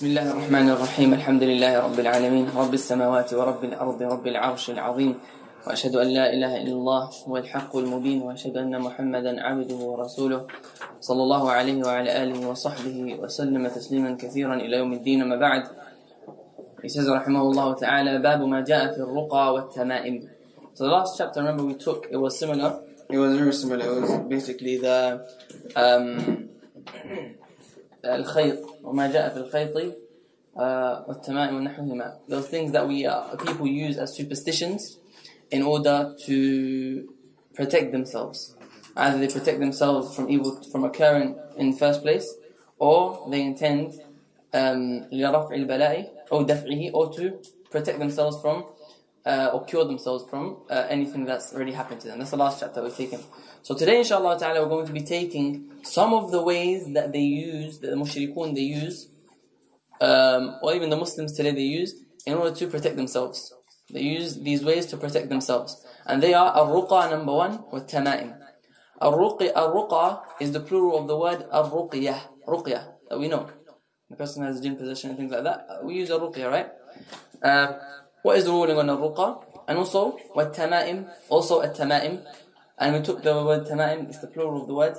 بسم الله الرحمن الرحيم. الحمد لله رب العالمين. رب السماوات ورب الأرض رب العرش العظيم. وأشهد أن لا إله إلا الله هو الحق المبين. وأشهد أن محمدا عبده ورسوله. صلى الله عليه وعلى آله وصحبه وسلم تسليما كثيرا إلى يوم الدين. ما بعد He رحمه الله تعالى باب ما جاء في الرقى والتمائم. So the last chapter remember we took it was similar. It was very similar. It was basically the um, الخيط وما جاء في الخيط uh, والتمائم ونحوهما those things that we uh, people use as superstitions in order to protect themselves either they protect themselves from evil from occurring in the first place or they intend um, لرفع البلاء أو دفعه or to protect themselves from uh, or cure themselves from uh, anything that's already happened to them. That's the last chapter we've taken. So today, inshallah ta'ala, we're going to be taking some of the ways that they use, the mushrikun they use, um, or even the Muslims today they use, in order to protect themselves. They use these ways to protect themselves. And they are al-ruqa number one, with tama'im. Al-ruqa, is the plural of the word al-ruqiyah, ruqyah, that we know. The person has a jinn possession and things like that. We use al-ruqyah, right? Uh, what is the ruling on al-ruqa? And also, what tama'im, also at-tama'im. And we took the word tama'im, it's the plural of the word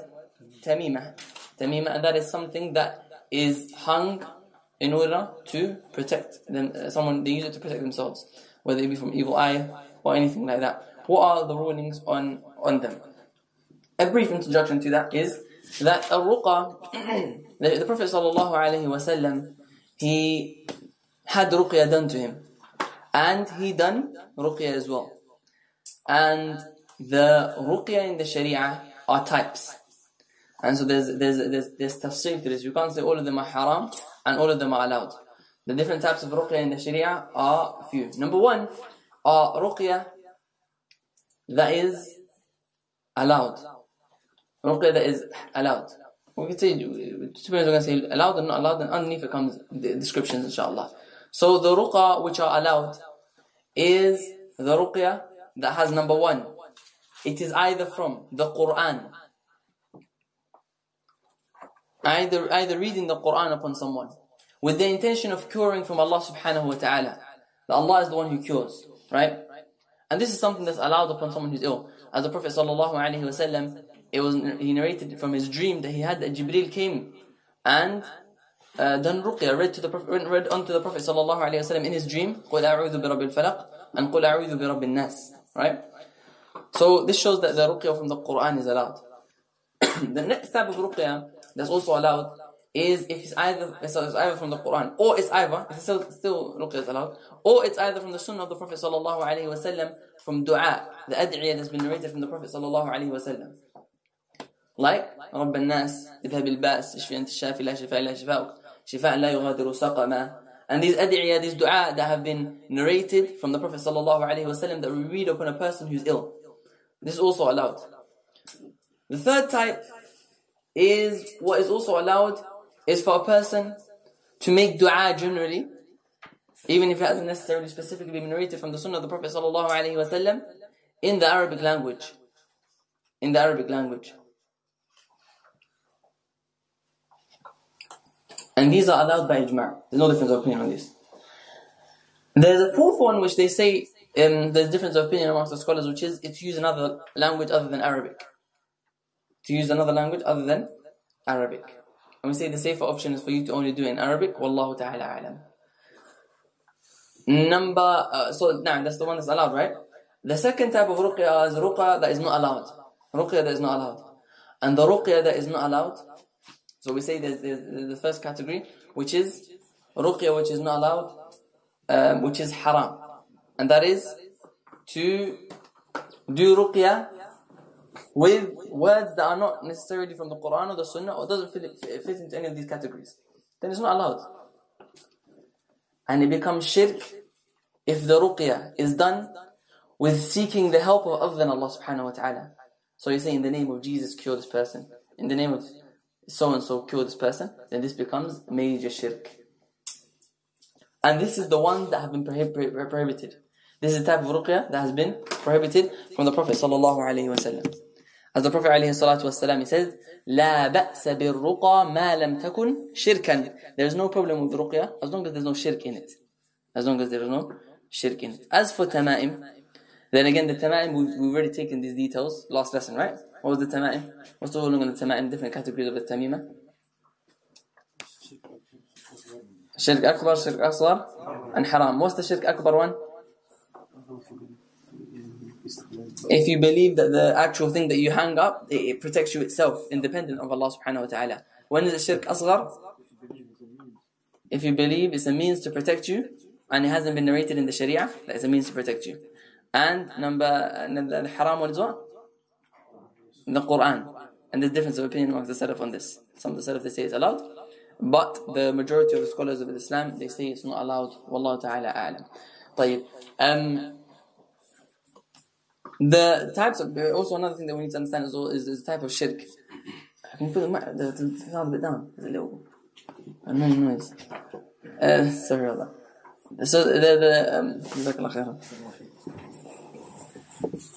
tamima. Tamima, and that is something that is hung in order to protect them. uh, Someone, they use it to protect themselves, whether it be from evil eye or anything like that. What are the rulings on, on them? A brief introduction to that is that al-ruqa, the, the Prophet sallallahu alaihi wasallam, he had ruqya done to him. And he done ruqya as well. And the ruqya in the sharia are types. And so there's there's there's there's tafsir to this. You can't say all of them are haram and all of them are allowed. The different types of ruqya in the sharia are few. Number one are ruqya that is allowed. Ruqya that is allowed. We can say, depends we're going to say allowed or not allowed, and underneath it comes the descriptions, inshallah. So the ruqa which are allowed is the ruqya that has number one. It is either from the Quran, either either reading the Quran upon someone with the intention of curing from Allah subhanahu wa ta'ala. That Allah is the one who cures, right? And this is something that's allowed upon someone who's ill. As the Prophet sallallahu alaihi wasallam, it was he narrated from his dream that he had that Jibril came and uh, done ruqya, read to the Prophet, read onto the Prophet sallallahu alaihi wasallam in his dream, قُلْ أَعُوذُ بِرَبِّ الْفَلَقِ and قُلْ أَعُوذُ بِرَبِّ النَّاسِ Right? So this shows that the ruqya from the Quran is allowed. the next type of ruqya that's also allowed is if it's either it's either from the Quran or it's either it's still still ruqya is allowed or it's either from the Sunnah of the Prophet sallallahu alaihi wasallam from du'a the ad'iyah that's been narrated from the Prophet sallallahu alaihi wasallam like رب الناس اذهب الباس اشفي انت الشافي لا شفاء الا شفاؤك شفاء لا يغادر سقما and these ad'iyah these du'a that have been narrated from the Prophet sallallahu alaihi wasallam that we read upon a person who's ill this is also allowed the third type is what is also allowed is for a person to make dua generally, even if it hasn't necessarily specifically been narrated from the Sunnah of the Prophet wasallam, in the Arabic language. In the Arabic language. And these are allowed by ijma'. There's no difference of opinion on this. There's a fourth one which they say um, there's difference of opinion amongst the scholars, which is to use another language other than Arabic. To use another language other than Arabic. And we say the safer option is for you to only do it in Arabic. Wallahu ta'ala alam. Number, uh, so now that's the one that's allowed, right? The second type of ruqya is ruqya that is not allowed. Ruqya that is not allowed. And the ruqya that is not allowed, so we say there's, there's, there's the first category, which is ruqya which is not allowed, um, which is haram. And that is to do ruqya with words that are not necessarily from the Quran or the Sunnah or doesn't fit, fit into any of these categories. Then it's not allowed. And it becomes shirk if the ruqya is done with seeking the help of other than Allah subhanahu wa ta'ala. So you say in the name of Jesus cure this person. In the name of so and so cure this person, then this becomes major shirk. And this is the one that have been prohib- prohibited. This is the type of ruqya that has been prohibited from the Prophet sallallahu alaihi wasallam. As the Prophet alayhi salatu wasallam, he says, لا بأس بالرقى ما لم تكن شركا. There is no problem with ruqya as long as there's no shirk in it. As long as there is no shirk in it. As for tama'im, then again the tama'im, we've, we've already taken these details, last lesson, right? What was the tama'im? What's the whole on the tama'im, different categories of the tamima? Shirk akbar, shirk asghar, and haram. What's the shirk akbar one? If you believe that the actual thing that you hang up, it, it protects you itself, independent of Allah subhanahu wa ta'ala. When is it shirk asghar? If you believe it's a means to protect you, and it hasn't been narrated in the sharia, that is a means to protect you. And number, and the haram one is what? The Quran. And there's difference of opinion amongst the Salaf on this. Some of the Salaf they say it's allowed, but the majority of the scholars of Islam they say it's not allowed. Wallahu ta'ala a'lam. طيب. Um, the types of also another thing that we need to understand as well is the type of shirk. I can put the, the, sound a bit down. There's a little annoying noise. Uh, sorry about that. So the the um,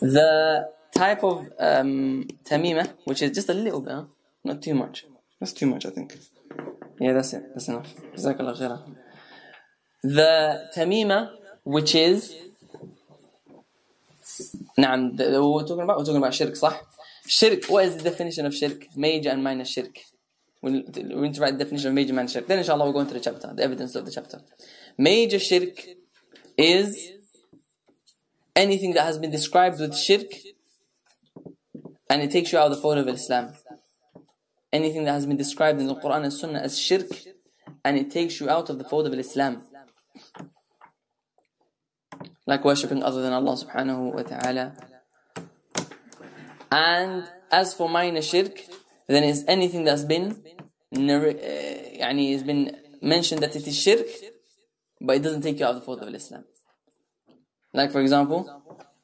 the type of um, tamima, which is just a little bit, huh? not too much. That's too much, I think. Yeah, that's it. That's enough. The tamima, which is نعم the, the, what we're talking about we're talking about shirk صح shirk what is the definition of shirk major and minor shirk we we need to write the definition of major and minor shirk then inshallah we'll go into the chapter the evidence of the chapter major shirk is anything that has been described with shirk and it takes you out of the fold of Islam anything that has been described in the Quran and Sunnah as shirk and it takes you out of the fold of Islam like worshipping other than Allah subhanahu wa ta'ala. And as for minor shirk, then it's anything that's been narr- uh, يعني has been mentioned that it is shirk, but it doesn't take you out of the fold of Islam. Like for example,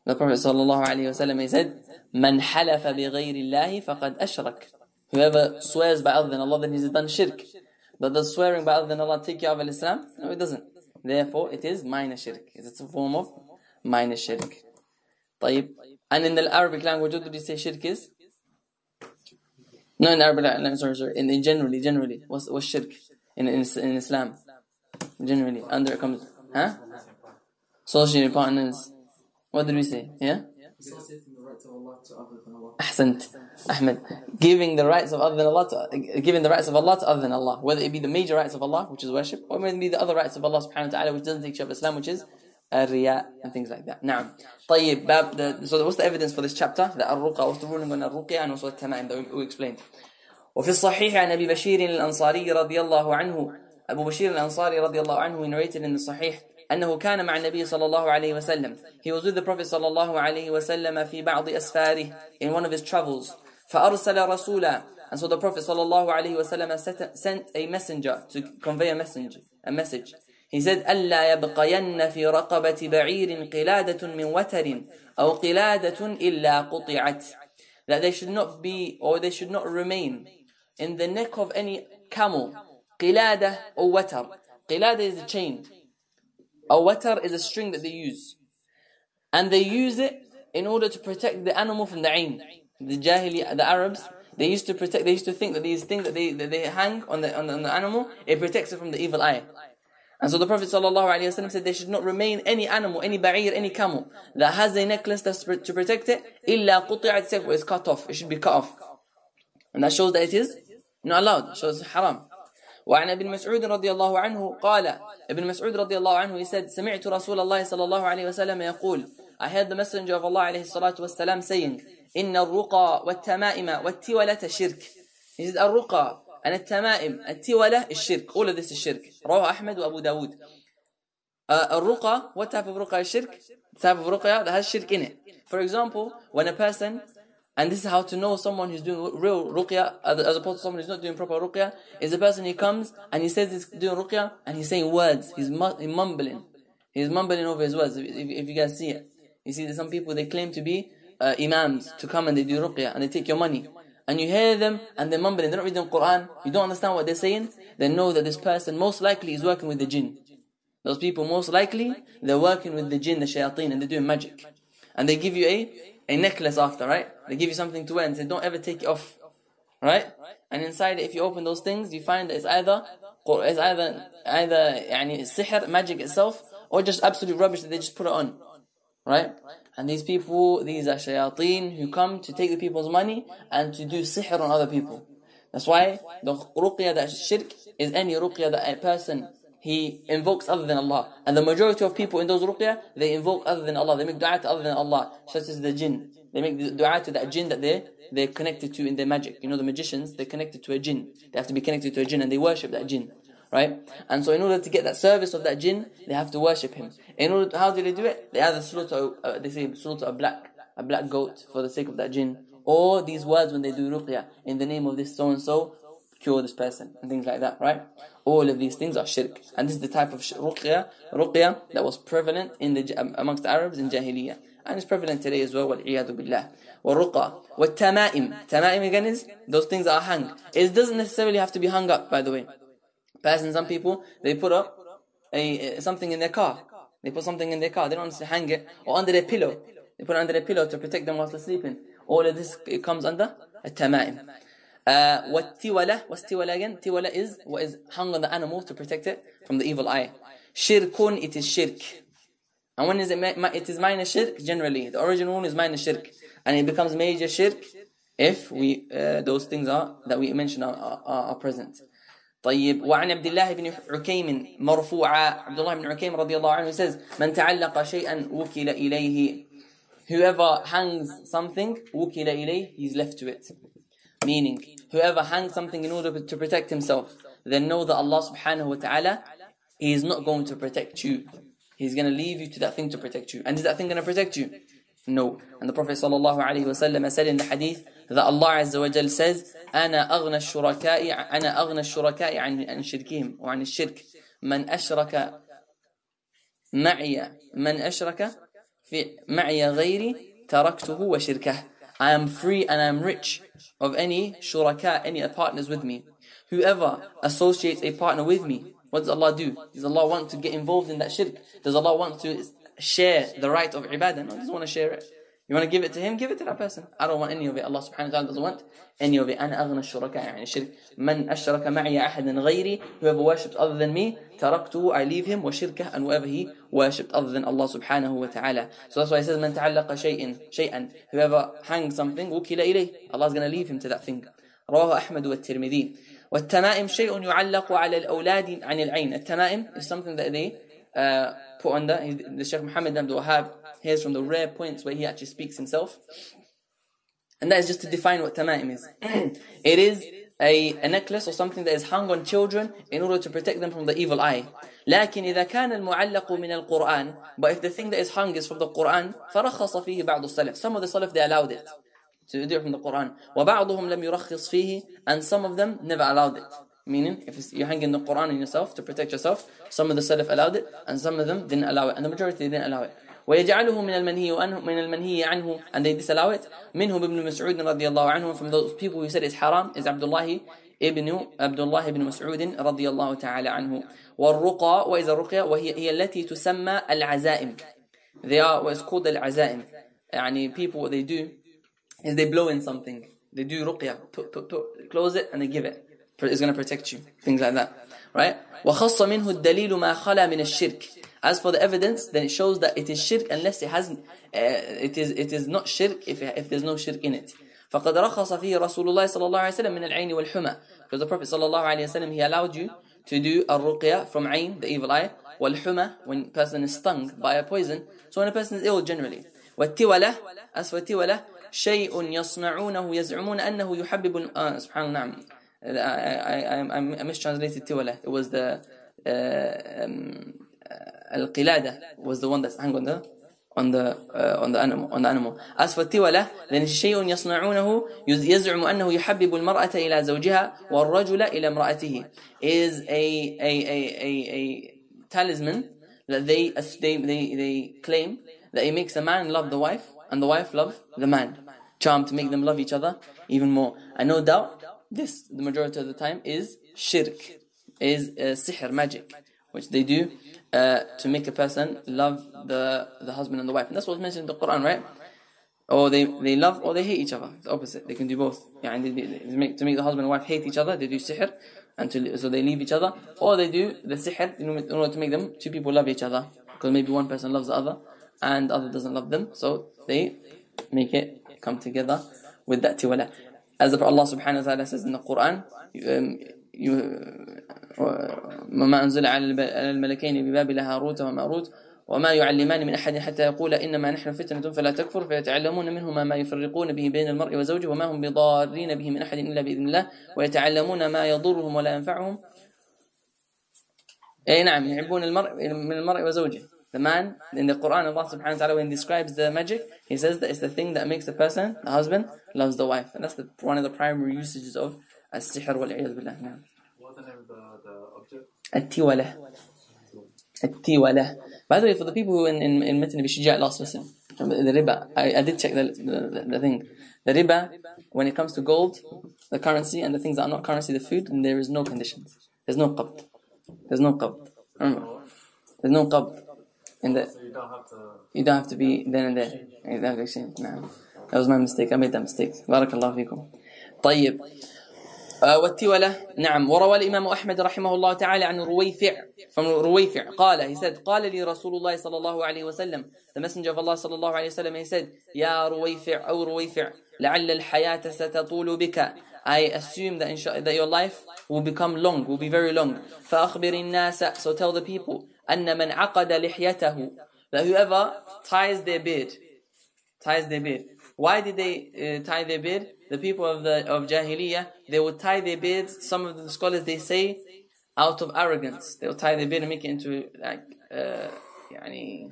the Prophet sallallahu alaihi wasallam he said, "Man halafa bi ghayri Allah faqad ashrak." Whoever swears by other than Allah, then he's done shirk. But does swearing by other than Allah take you out of Islam? No, it doesn't. Therefore, it is minor shirk. It's a form of minor shirk. طيب. And in the Arabic language, what did you say shirk is? No, in Arabic language, sorry, sorry. In, in generally, generally, what's, what's shirk in, in, in Islam? Generally, under it comes, huh? Associated partners. What did we say? Yeah? Associating the rights of Allah to other than Allah. Ahsant, Ahmed. Giving the rights of other than Allah to, giving the rights of Allah to other than Allah. Whether it be the major rights of Allah, which is worship, or whether it be the other rights of Allah subhanahu wa ta'ala, which doesn't take you of Islam, which is uh, riya and things like that. Now, طيب, bab, the, so what's the evidence for this chapter? The ar-ruqa, what's the ruling on ar-ruqya and also the tama'im that we, we explained. وفي الصحيح عن أبي بشير الأنصاري رضي الله عنه أبو بشير الأنصاري رضي الله عنه narrated in the Sahih أنه كان مع النبي صلى الله عليه وسلم He was with the Prophet صلى الله عليه وسلم في بعض أسفاره in one of his travels فأرسل رسولا And so the Prophet صلى الله عليه وسلم set- sent a messenger to convey a message a message He said ألا يبقين في رقبة بعير قلادة من وتر أو قلادة إلا قطعت That they should not be or they should not remain in the neck of any camel قلادة or watar قلادة is a chain a watar is a string that they use. And they use it in order to protect the animal from the ain. The Jahili, the Arabs, they used to protect, they used to think that these things that they, that they hang on the, on the, on the animal, it protects it from the evil eye. And so the Prophet ﷺ said there should not remain any animal, any ba'ir, any camel that has a necklace that's pr- to protect it, إِلَّا قُطِعَتْ سَيْفُ is cut off. It should be cut off. And that shows that it is not allowed. It shows haram. وعن ابن مسعود رضي الله عنه قال ابن مسعود رضي الله عنه he said سمعت رسول الله صلى الله عليه وسلم يقول I heard the messenger of Allah عليه الصلاة والسلام saying إن الرقى والتمائم والتولة شرك He said الرقى and التمائم التولة is shirk all of this is shirk رواه أحمد وأبو داود uh, الرقى what type of رقى is shirk the type of رقى that has shirk in it for example when a person And this is how to know someone who's doing real ruqya as opposed to someone who's not doing proper ruqya is a person who comes and he says he's doing ruqya and he's saying words. He's, mu- he's mumbling. He's mumbling over his words. If, if, if you guys see it, you see that some people they claim to be uh, imams to come and they do ruqya and they take your money. And you hear them and they're mumbling. They're not reading Quran. You don't understand what they're saying. Then know that this person most likely is working with the jinn. Those people most likely they're working with the jinn, the shayateen, and they're doing magic. And they give you a a necklace after, right? They give you something to wear and say, don't ever take it off, right? And inside it, if you open those things, you find that it's either it's either either يعني sihr, magic itself, or just absolute rubbish that they just put it on, right? And these people, these are shayateen who come to take the people's money and to do sihr on other people. That's why the ruqya that shirk is any ruqya that a person he invokes other than Allah. And the majority of people in those ruqya, they invoke other than Allah. They make dua to other than Allah, such as the jinn. They make the dua to that jinn that they they're connected to in their magic. You know, the magicians, they're connected to a jinn. They have to be connected to a jinn and they worship that jinn right? And so, in order to get that service of that jinn, they have to worship him. In order, to, how do they do it? They either slaughter, uh, they say slaughter a black, a black goat for the sake of that jinn, or these words when they do ruqya in the name of this so and so, cure this person and things like that, right? All of these things are shirk, and this is the type of ruqya, ruqya that was prevalent in the um, amongst the Arabs in Jahiliyyah. And it's prevalent today as well, wal-iyadu billah. Wa-ruqa. Tama'im Tama'im again is, those things are hung. It doesn't necessarily have to be hung up, by the way. Person, some people, they put up a, something in their car. They put something in their car. They don't hang it or under their pillow. They put it under their pillow to protect them whilst they're sleeping. All of this it comes under a tamaim. Uh, what tiwala? What's tiwala again? Tiwala is what is hung on the animal to protect it from the evil eye. Shirkun, it is shirk. And when is it? It is minor shirk generally. The original one is minor shirk, and it becomes major shirk if we uh, those things are that we mentioned are, are, are present. طيب وعن عبد الله بن عكيم مرفوعا عبد الله بن عكيم رضي الله عنه says من تعلق شيئا وكل إليه whoever hangs something وكل إليه he's left to it meaning whoever hangs something in order to protect himself then know that Allah subhanahu wa ta'ala he is not going to protect you he's going to leave you to that thing to protect you and is that thing going to protect you no and the Prophet sallallahu alaihi wasallam said in the hadith that Allah Azza wa Jal says أنا أغنى الشركاء أنا أغنى الشركاء عن عن شركهم وعن الشرك من أشرك معي من أشرك في معي غيري تركته وشركه I am free and I am rich of any shuraka, any partners with me. Whoever associates a partner with me, what does Allah do? Does Allah want to get involved in that shirk? Does Allah want to share the right of ibadah? No, He doesn't want to share it. You want to give it to him? Give it to that person. I don't want any of it. Allah subhanahu wa ta'ala doesn't want any of it. أنا أغنى الشركاء يعني الشرك من أشرك معي أحد غيري whoever worships other than me تركته I leave him وشركه and whoever he worshipped other than Allah subhanahu wa ta'ala. So that's why he says من تعلق شيء شيئا whoever hangs something وكل إليه Allah's going to leave him to that thing. رواه أحمد والترمذي والتمائم شيء يعلق على الأولاد عن العين. التمائم is something that they uh, put under. The Shaykh Muhammad Abdul Wahab here's from the rare points where he actually speaks himself. And that is just to define what tamaim is. it is a, a necklace or something that is hung on children in order to protect them from the evil eye. لكن إذا كان المعلق من القرآن but if the thing that is hung is from the Quran فرخص فيه بعض السلف some of the Salaf they allowed it to do it from the Quran وبعضهم لم يرخص فيه and some of them never allowed it meaning if you're hanging the Quran on yourself to protect yourself some of the Salaf allowed it and some of them didn't allow it and the majority didn't allow it ويجعله من المنهي عنه من المنهي عنه and they disallow it منه ابن مسعود رضي الله عنه from those people who said it's haram is Abdullah ابن عبد الله بن مسعود رضي الله تعالى عنه والرقى وإذا الرقية وهي هي التي تسمى العزائم they are what is called العزائم يعني people what they do is they blow in something they do رقية put, put, put, close it and they give it it's going to protect you things like that right وخص منه الدليل ما خلا من الشرك as for the evidence, then it shows that it is shirk unless it hasn't, uh, it is it is not shirk if, if there's no shirk in it. فقد رخص فيه رسول الله صلى الله عليه وسلم من العين والحمى. Because the Prophet صلى الله عليه وسلم, he allowed you to do الرقية from عين, the evil eye, والحمى, when a person is stung by a poison. So when a person is ill generally. والتولة, as for tiwala, شيء يصنعونه يزعمون أنه يحبب uh, سبحان الله نعم. I, I, I, I mistranslated tiwala. It was the uh, um, Al-Qilada was the one that's hang on the on the uh, on the animal on the animal. As for tiwala, then شيء يصنعونه يز- يزعم أنه يحبب المرأة إلى زوجها والرجل إلى امرأته is a a a a, a talisman that they as- they they they claim that it makes a man love the wife and the wife love the man. Charm to make them love each other even more. And no doubt, this the majority of the time is shirk, is uh, sihr, magic, which they do uh, to make a person love the the husband and the wife. And that's what's mentioned in the Quran, right? Or they, they love or they hate each other. The opposite. They can do both. Yeah, and they, they, they make, to make the husband and wife hate each other, they do sihr, and to, so they leave each other. Or they do the sihr in order to make them two people love each other. Because maybe one person loves the other and the other doesn't love them. So they make it come together with that tiwala. As Allah subhanahu wa ta'ala says in the Quran, um, you, وما أنزل على الملكين ببابل هاروت وماروت وما يعلمان من أحد حتى يقول إنما نحن فتنة فلا تكفر فيتعلمون منهما ما يفرقون به بين المرء وزوجه وما هم بضارين به من أحد إلا بإذن الله ويتعلمون ما يضرهم ولا ينفعهم. أي نعم يحبون المرء من المرء وزوجه. The man in the Quran, Allah subhanahu wa ta'ala, when describes the magic, he says that it's the thing that makes the person, the husband, loves the wife. And that's the, one of the primary usages of as sihr wal billah. What's the name of the, the object? At-tiwala. By the way, for the people who in, in, in Matan last lesson, the riba, I, I did check the, the, the thing. The riba, when it comes to gold, the currency, and the things that are not currency, the food, and there is no conditions. There's no qabd. There's no qabd. Remember? There's no qabd In the, So you don't have to. you don't have to be then and there. You don't have to exchange. No. That was my mistake. I made that mistake. بارك الله فيكم. طيب. آه، والتولة نعم وروى الإمام أحمد رحمه الله تعالى عن رويفع from رويفع قال he said قال لي رسول الله صلى الله عليه وسلم the messenger of Allah صلى الله عليه وسلم he said يا رويفع أو رويفع لعل الحياة ستطول بك I assume that, insha- that your life will become long, will be very long. فأخبر الناس so tell the people أن من عقد لحيته that whoever ties their beard ties their beard. Why did they uh, tie their beard? The people of the of Jahiliyyah, they would tie their beards. Some of the scholars they say out of arrogance. They would tie their beard and make it into like uh, يعني,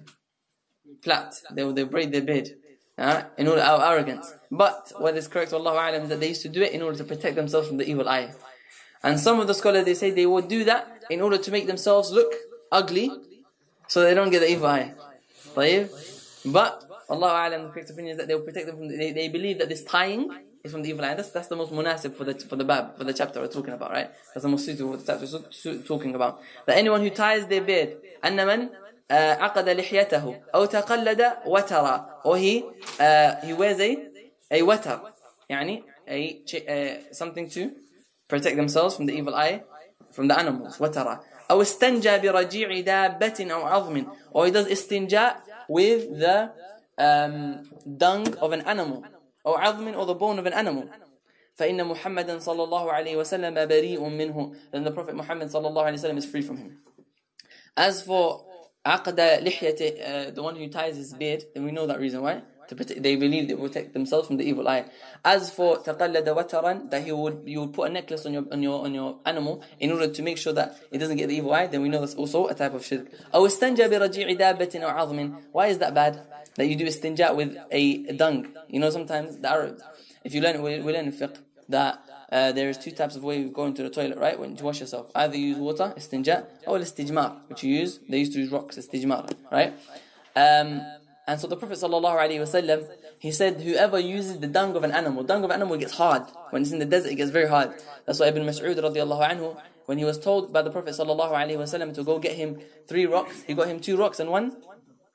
flat. They would they braid their beard. Uh, in order out of arrogance. But what is correct, Allah Alam, is that they used to do it in order to protect themselves from the evil eye. And some of the scholars they say they would do that in order to make themselves look ugly so they don't get the evil eye. طيب? But Allah Alam, the correct opinion is that they will protect them from the, they, they believe that this tying is from the evil eye. That's, that's the most munasib for the for the bab, for the chapter we're talking about, right? That's the most suitable for the chapter we're su- talking about. That anyone who ties their beard, أن من uh, عقد لحيته أو تقلد وترى or he uh, he wears a a watar يعني a ch- uh, something to protect themselves from the evil eye from the animals وترى أو استنجى برجيع دابة أو عظم or he does istinja with the um, dung of an animal أو عظم or the bone of an animal فإن محمدا صلى الله عليه وسلم بريء منه then the Prophet Muhammad صلى الله عليه وسلم is free from him as for عقد لحيته, uh, the one who ties his beard, then we know that reason why. To protect, they believe they protect themselves from the evil eye. As for تقلد وترا, that he would you would put a necklace on your on your on your animal in order to make sure that it doesn't get the evil eye, then we know that's also a type of shirk. أو استنجى برجيع دابة أو عظم. Why is that bad? That you do istinja with a dung. You know sometimes the Arabs, if you learn we, we learn in fiqh that uh, there is two types of way of going to the toilet, right? When you wash yourself, either you use water, istinja, or istijmar, which you use. They used to use rocks, istijmar, right? Um, and so the Prophet wasallam, he said, whoever uses the dung of an animal, dung of an animal gets hard. When it's in the desert, it gets very hard. That's why Ibn Mas'ud radiallahu when he was told by the Prophet wasallam to go get him three rocks, he got him two rocks and one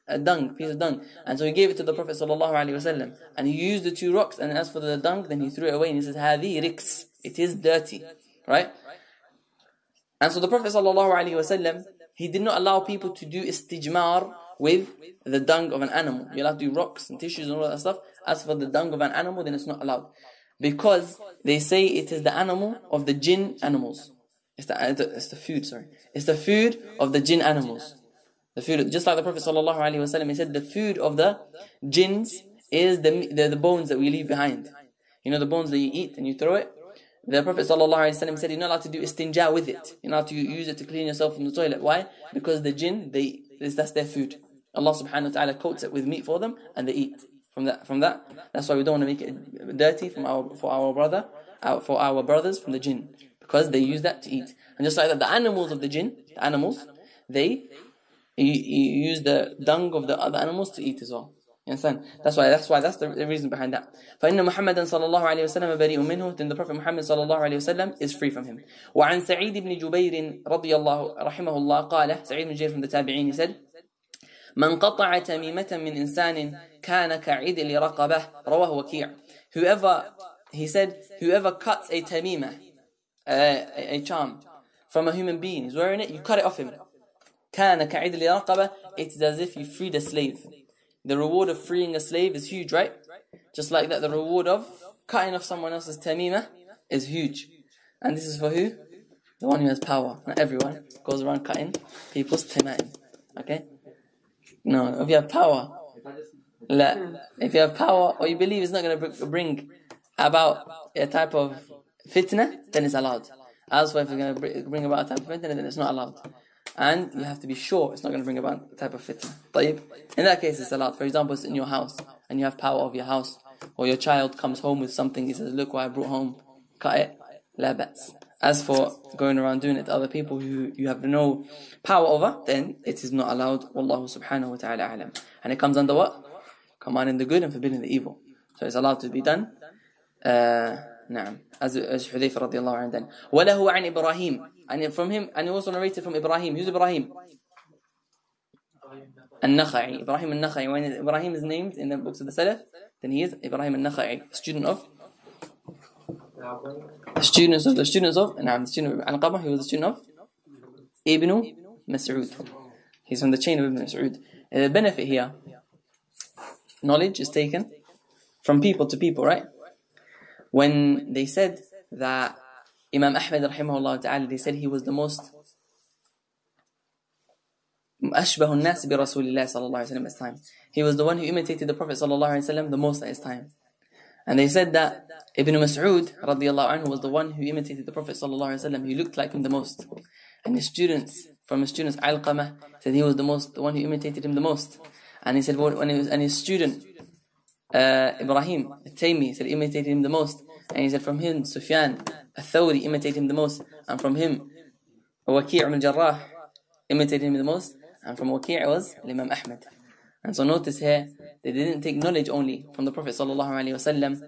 a dung, piece of dung. And so he gave it to the Prophet wasallam. And he used the two rocks, and as for the dung, then he threw it away and he says, riks. It is dirty. Right? And so the Prophet wasallam, he did not allow people to do istijmar with the dung of an animal. You're allowed to do rocks and tissues and all that stuff. As for the dung of an animal, then it's not allowed. Because they say it is the animal of the jinn animals. It's the, it's the food, sorry. It's the food of the jinn animals. The food, just like the Prophet wasallam, he said the food of the jinns is the, the the bones that we leave behind. You know the bones that you eat and you throw it. The Prophet wasallam said you're not allowed to do istinja with it. You're not allowed to use it to clean yourself from the toilet. Why? Because the jinn, they that's their food. Allah subhanahu wa ta'ala coats it with meat for them and they eat from that from that. That's why we don't want to make it dirty from our for our brother, our, for our brothers from the jinn. Because they use that to eat. And just like that, the animals of the jinn, the animals, they you, you use the dung of the other animals to eat as well. You understand? That's why that's why that's the, the reason behind that. فإن محمدا صلى الله عليه وسلم بريء منه then the Prophet Muhammad صلى الله عليه وسلم is free from him. وعن سعيد بن جبير رضي الله رحمه الله قال سعيد بن جبير from the tabi'in he said من قطع تميمة من إنسان كان كعدل رقبة رواه وكيع whoever he said whoever cuts a tamima a, a charm from a human being is wearing it you cut it off him كان كعدل رقبة it is as if you freed a slave the reward of freeing a slave is huge right just like that the reward of cutting off someone else's tamima is huge and this is for who the one who has power not everyone goes around cutting people's tamaim okay no, if you have power. La. If you have power or you believe it's not going to bring about a type of fitna, then it's allowed. As for if it's going to bring about a type of fitna, then it's not allowed. And you have to be sure it's not going to bring about a type of fitna. طيب? In that case, it's allowed. For example, it's in your house and you have power of your house. Or your child comes home with something, he says, Look what I brought home. Cut it. La bats. As for going around doing it to other people who you have no power over, then it is not allowed. Wallahu subhanahu wa ta'ala alam. And it comes under what? Commanding the good and forbidding the evil. So it's allowed to be done. Uh, نعم as, as حذيفة رضي الله عنه done. وله عن إبراهيم and from him and he also narrated from Ibrahim who's Ibrahim النخعي Ibrahim النخعي when Ibrahim is named in the books of the Salaf then he is Ibrahim النخعي student of the students of the students of and I'm the student of Alqamah, he was the student of Ibn Mas'ud. He's from the chain of Ibn Mas'ud. The benefit here knowledge is taken from people to people, right? When they said that Imam Ahmed rahimahullah ta'ala, they said he was the most أشبه الناس برسول الله صلى الله عليه وسلم at his time. He was the one who imitated the Prophet صلى الله عليه وسلم the most at his time and they said that Ibn Mas'ud anhu was the one who imitated the Prophet alaihi. He looked like him the most. And his students, from his students, Al-Qamah, said he was the most, the one who imitated him the most. And he said when he was, and his student, uh, Ibrahim, Taymi, said imitated him the most. And he said from him, Sufyan, Al-Thawri imitated him the most. And from him, Waqi' ibn Jarrah imitated him the most. And from Waqi' was Imam Ahmed. And so notice here, they didn't take knowledge only from the Prophet ﷺ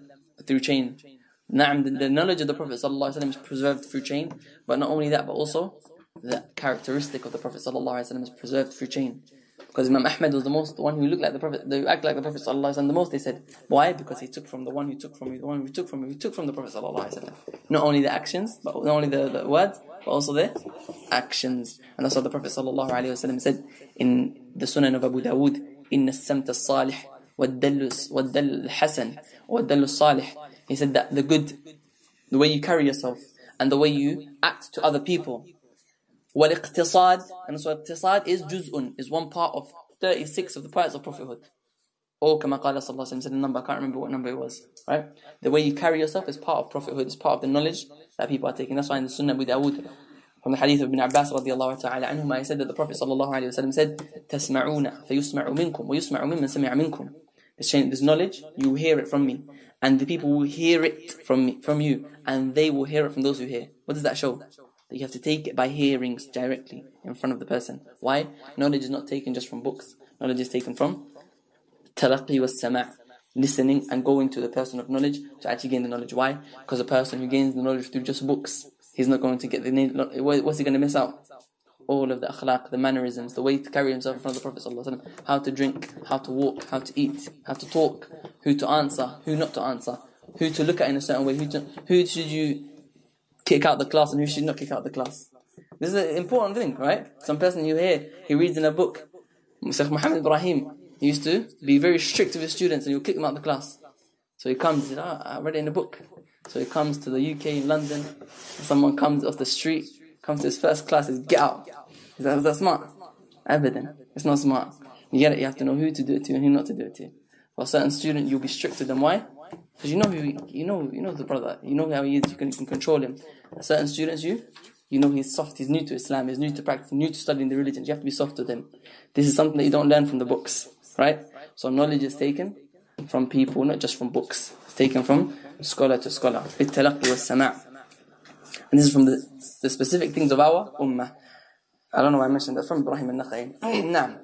through chain. Na'am, the, the knowledge of the Prophet ﷺ is preserved through chain, but not only that, but also the characteristic of the Prophet ﷺ is preserved through chain. Because Imam Ahmad was the most, the one who looked like the Prophet, they act like the Prophet ﷺ the most. They said, why? Because he took from the one who took from you, the one who took from you, he took from the Prophet ﷺ. Not only the actions, but not only the, the words, but also the actions. And that's what the Prophet ﷺ said in the Sunan of Abu Dawood. إن السمت الصالح والدل والدل الحسن والدل الصالح he said that the good the way you carry yourself and the way you act to other people والاقتصاد and so اقتصاد is جزء is one part of 36 of the parts of prophethood or كما قال صلى الله عليه وسلم said the number I can't remember what number it was right the way you carry yourself is part of prophethood is part of the knowledge that people are taking that's why in the Sunnah Abu Dawood from the hadith of Ibn Abbas radiallahu ta'ala anhuma, he said that the Prophet sallallahu alayhi wa sallam said, تَسْمَعُونَ فَيُسْمَعُ مِنْكُمْ وَيُسْمَعُ مِمَّنْ سَمِعَ مِنْكُمْ this, this knowledge, you hear it from me. And the people will hear it from me, from you. And they will hear it from those who hear. What does that show? That you have to take it by hearings directly in front of the person. Why? Knowledge is not taken just from books. Knowledge is taken from talaqi was sama' listening and going to the person of knowledge to actually gain the knowledge. Why? Because a person who gains the knowledge through just books he's not going to get the. What's he going to miss out? All of the akhlaq, the mannerisms, the way to carry himself in front of the Prophet how to drink, how to walk, how to eat, how to talk, who to answer, who not to answer, who to look at in a certain way, who to, who should you kick out the class and who should not kick out the class. This is an important thing, right? Some person you hear, he reads in a book, Sheikh Muhammad Ibrahim, he used to be very strict with his students and he would kick them out of the class. So he comes, he said, ah, I read it in a book. So he comes to the UK London. Someone comes off the street, comes to his first class, says, "Get out." Is that, is that smart? Evident. It's not smart. You get it. You have to know who to do it to and who not to do it to. For a certain student, you'll be strict with them. Why? Because you know who you know. You know the brother. You know how he is. You can, you can control him. Certain students, you You know he's soft, he's new to Islam, he's new to practice, new to studying the religion. You have to be soft with him. This is something that you don't learn from the books, right? So knowledge is taken from people, not just from books. It's taken from scholar to scholar. بالتلقي والسماع. And this is from the, the specific things of our ummah. I don't know why I mentioned that from Ibrahim al-Nakhai. نعم.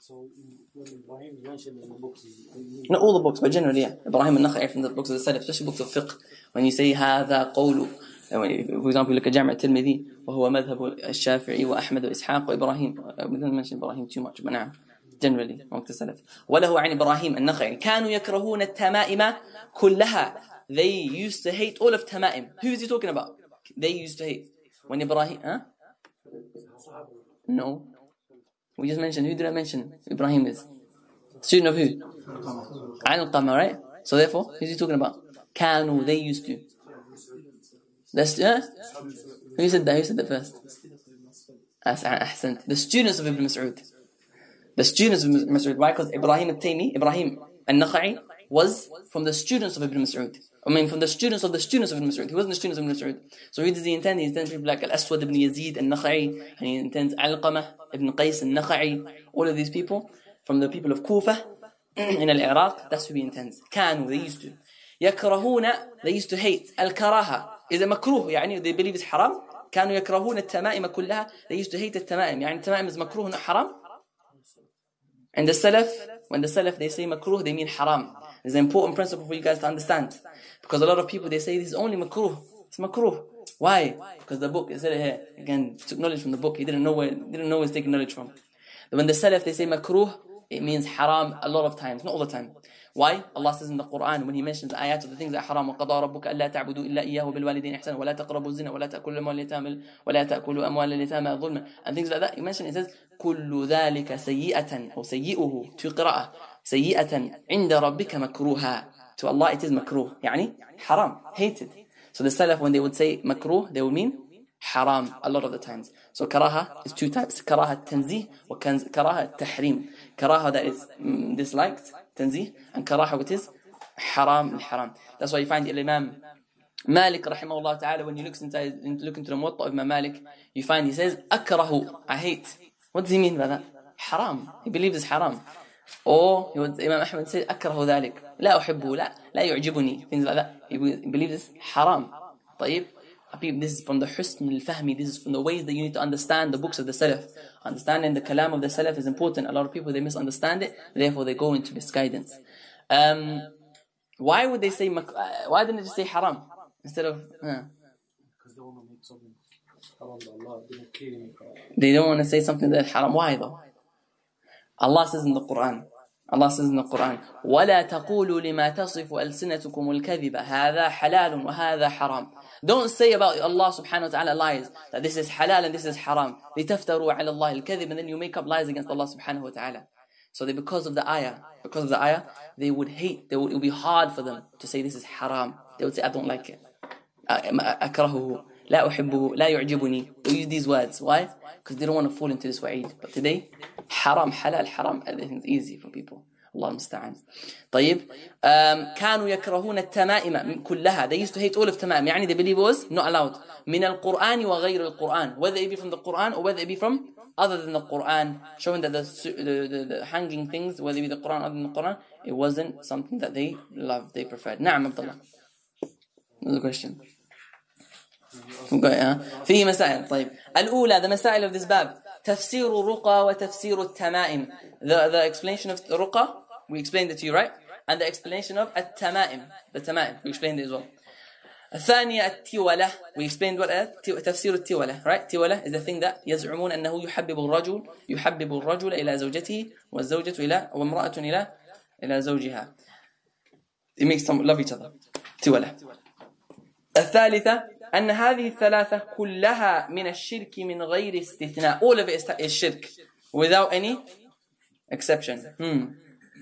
So when Ibrahim mentioned in the books, he- Not all the books, but generally, yeah. Ibrahim al-Nakhai from the books of the Salaf, especially books of fiqh. When you say هذا قول for example, look at جامع الترمذي وهو مذهب الشافعي وأحمد وإسحاق وإبراهيم. We don't mention Ibrahim too much, but نعم. Generally, amongst the Salaf. وله عن إبراهيم النخعي كانوا يكرهون التمائم كلها. They used to hate all of Tamaim. Who is he talking about? They used to hate. When Ibrahim, huh? No. We just mentioned, who did I mention? Ibrahim is. Student of who? Al-Qama, right? So therefore, who's he talking about? Kanu, they used to. That's, yeah? Who said that? Who said that first? As- Ahsant. The students of Ibn Mas'ud. The students of Ibn Mas'ud. Why? Because Ibrahim al-Taymi, Ibrahim al-Nakha'i, was from the students of Ibn Mas'ud. I mean, from the students of the students of Ibn Mas'ud. He wasn't the students of Ibn Mas'ud. So who does he intend? He intends people like Al-Aswad ibn Yazid al-Nakha'i, and he intends Al-Qamah ibn Qais al-Nakha'i, all of these people from the people of Kufa in Al-Iraq. That's who he intends. كانوا, they used to. يكرهون, they used to hate. Al-Karaha is a makruh, يعني they believe it's haram. كانوا يكرهون التمائم كلها. They used to hate التمائم. يعني التمائم is makruh, not haram. And the Salaf, when the Salaf they say makruh, they mean haram. It's an important principle for you guys to understand. Because a lot of people they say this is only makruh. It's makruh. Why? Because the book, it said it here. Again, took knowledge from the book. He didn't know where didn't know where he's taking knowledge from. When the Salaf they say makruh, it means haram a lot of times, not all the time. Why? Allah says in the Quran when He mentions the ayat of the things that are haram وَقَضَى رَبُّكَ أَلَّا تَعْبُدُوا إِلَّا إِيَّاهُ وَبِالْوَالِدَيْنِ إِحْسَانًا وَلَا تَقْرَبُوا الزِّنَا وَلَا تَأْكُلُوا أَمْوَالَ الْيَتَامَى وَلَا تَأْكُلوا أَمْوَالَ الْيَتَامَى ظُلْمًا and things like that. He mentioned it says كل ذلك سيئة أو سيئه في قراءة سيئة عند ربك مكروها to Allah it is makruh يعني haram hated so the Salaf when they would say makruh they would mean haram a lot of the times so karaha is two types karaha tanzih or karaha tahrim karaha that is mm, disliked tanzih and karaha which is haram haram that's why you find Imam Malik rahimahullah ta'ala when you look into, look into the Muwatta of Imam Malik you find he says akrahu I hate what does he mean by that haram he believes it's haram or he would, Imam Ahmad said akrahu ذلك لا أحبه لا لا يعجبني things like that he believes it's haram طيب this is from the husn al-fahmi this is from the ways that you need to understand the books of the Salaf understanding the kalam of the Salaf is important a lot of people they misunderstand it therefore they go into misguidance um, why would they say mak- uh, why didn't they just say haram instead of uh, because they want to make something haram that Allah didn't clearly make haram. they don't want to say something that's haram why though Allah says in the Quran Allah says in the Quran ولا تقولوا لما تصف ألسنتكم الكذب هذا حلال وهذا حرام Don't say about Allah subhanahu wa ta'ala lies that this is halal and this is haram لتفتروا على الله الكذب and then you make up lies against Allah subhanahu wa ta'ala So they, because of the ayah, because of the ayah, they would hate, they would, it would be hard for them to say this is haram. They would say, I don't like it. أكرهه لا أحبه لا يعجبني. They use these words. Why? Because they don't want to fall into this wa'id. But today, haram, halal, haram, everything's easy for people. الله المستعان. طيب um, كانوا يكرهون التمائم كلها. They used to hate all of تمائم. يعني they believe was not allowed. من القرآن وغير القرآن. Whether it be from the Quran or whether it be from other than the Quran, showing that the, the, the, the hanging things, whether it be the Quran or other than the Quran, it wasn't something that they loved, they preferred. نعم عبد الله. Another question. فيه مسائل طيب الأولى the مسائل of this bab تفسير الرقى وتفسير التمائم the, the explanation of الرقى we explained it to you right and the explanation of التمائم the تمائم we explained it as well الثانية التولة we explained what تفسير التولة right تولة is the thing that يزعمون أنه يحبب الرجل يحبب الرجل إلى زوجته والزوجة إلى وامرأة إلى إلى زوجها it makes them love each other تولة الثالثة أن هذه الثلاثة كلها من الشرك من غير استثناء all of it is shirk without any exception hmm.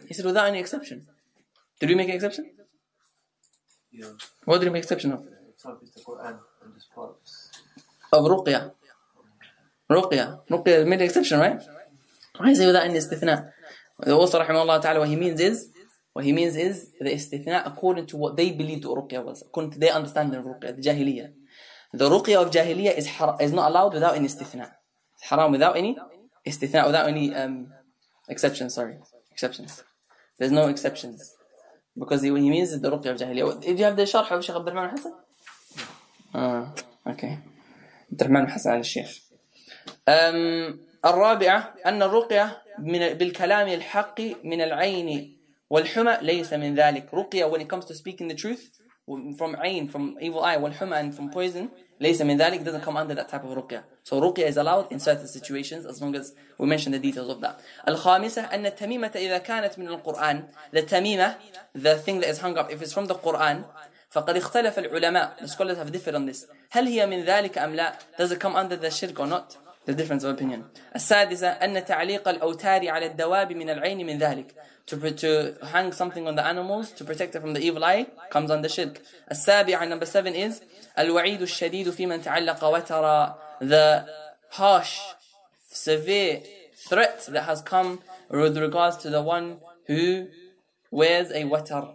He said, without any exception. Did we make an exception? Yeah. What did we make exception of? Of ruqya. Ruqya. Ruqya made an exception, right? Why is it without any istithna? The author, rahimahullah ta'ala, what he means is, what he means is the istithna according to what they believed ruqya was, according to their understanding of ruqya, the jahiliyyah. The ruqya of jahiliyyah is, har- is not allowed without any istithna. It's haram without any istithna, without any um, exception, sorry. Exceptions. There's no exceptions. Because he, he means the ruqya of jahiliyyah. Did you have the sharh of Shaykh Abdurrahman Hassan? Ah, okay. Abdurrahman Hassan al Sheikh. أم الرابعة أن الرقية من بالكلام الحق من العين والحمى ليس من ذلك رقية when it comes to speaking the truth from عين from evil eye والحمى and from poison ليس من ذلك doesn't come under that type of رقية so رقية is allowed in certain situations as long as we mention the details of that الخامسة أن التميمة إذا كانت من القرآن the تميمة the thing that is hung up if it's from the Quran فقد اختلف العلماء the scholars have differed on this هل هي من ذلك أم لا does it come under the shirk or not the difference of opinion السادسة أن تعليق الأوتار على الدواب من العين من ذلك to, to hang something on the animals to protect it from the evil eye comes under shirk السابعة number seven is الوعيد الشديد في من تعلق وترى the harsh severe threat that has come with regards to the one who wears a watar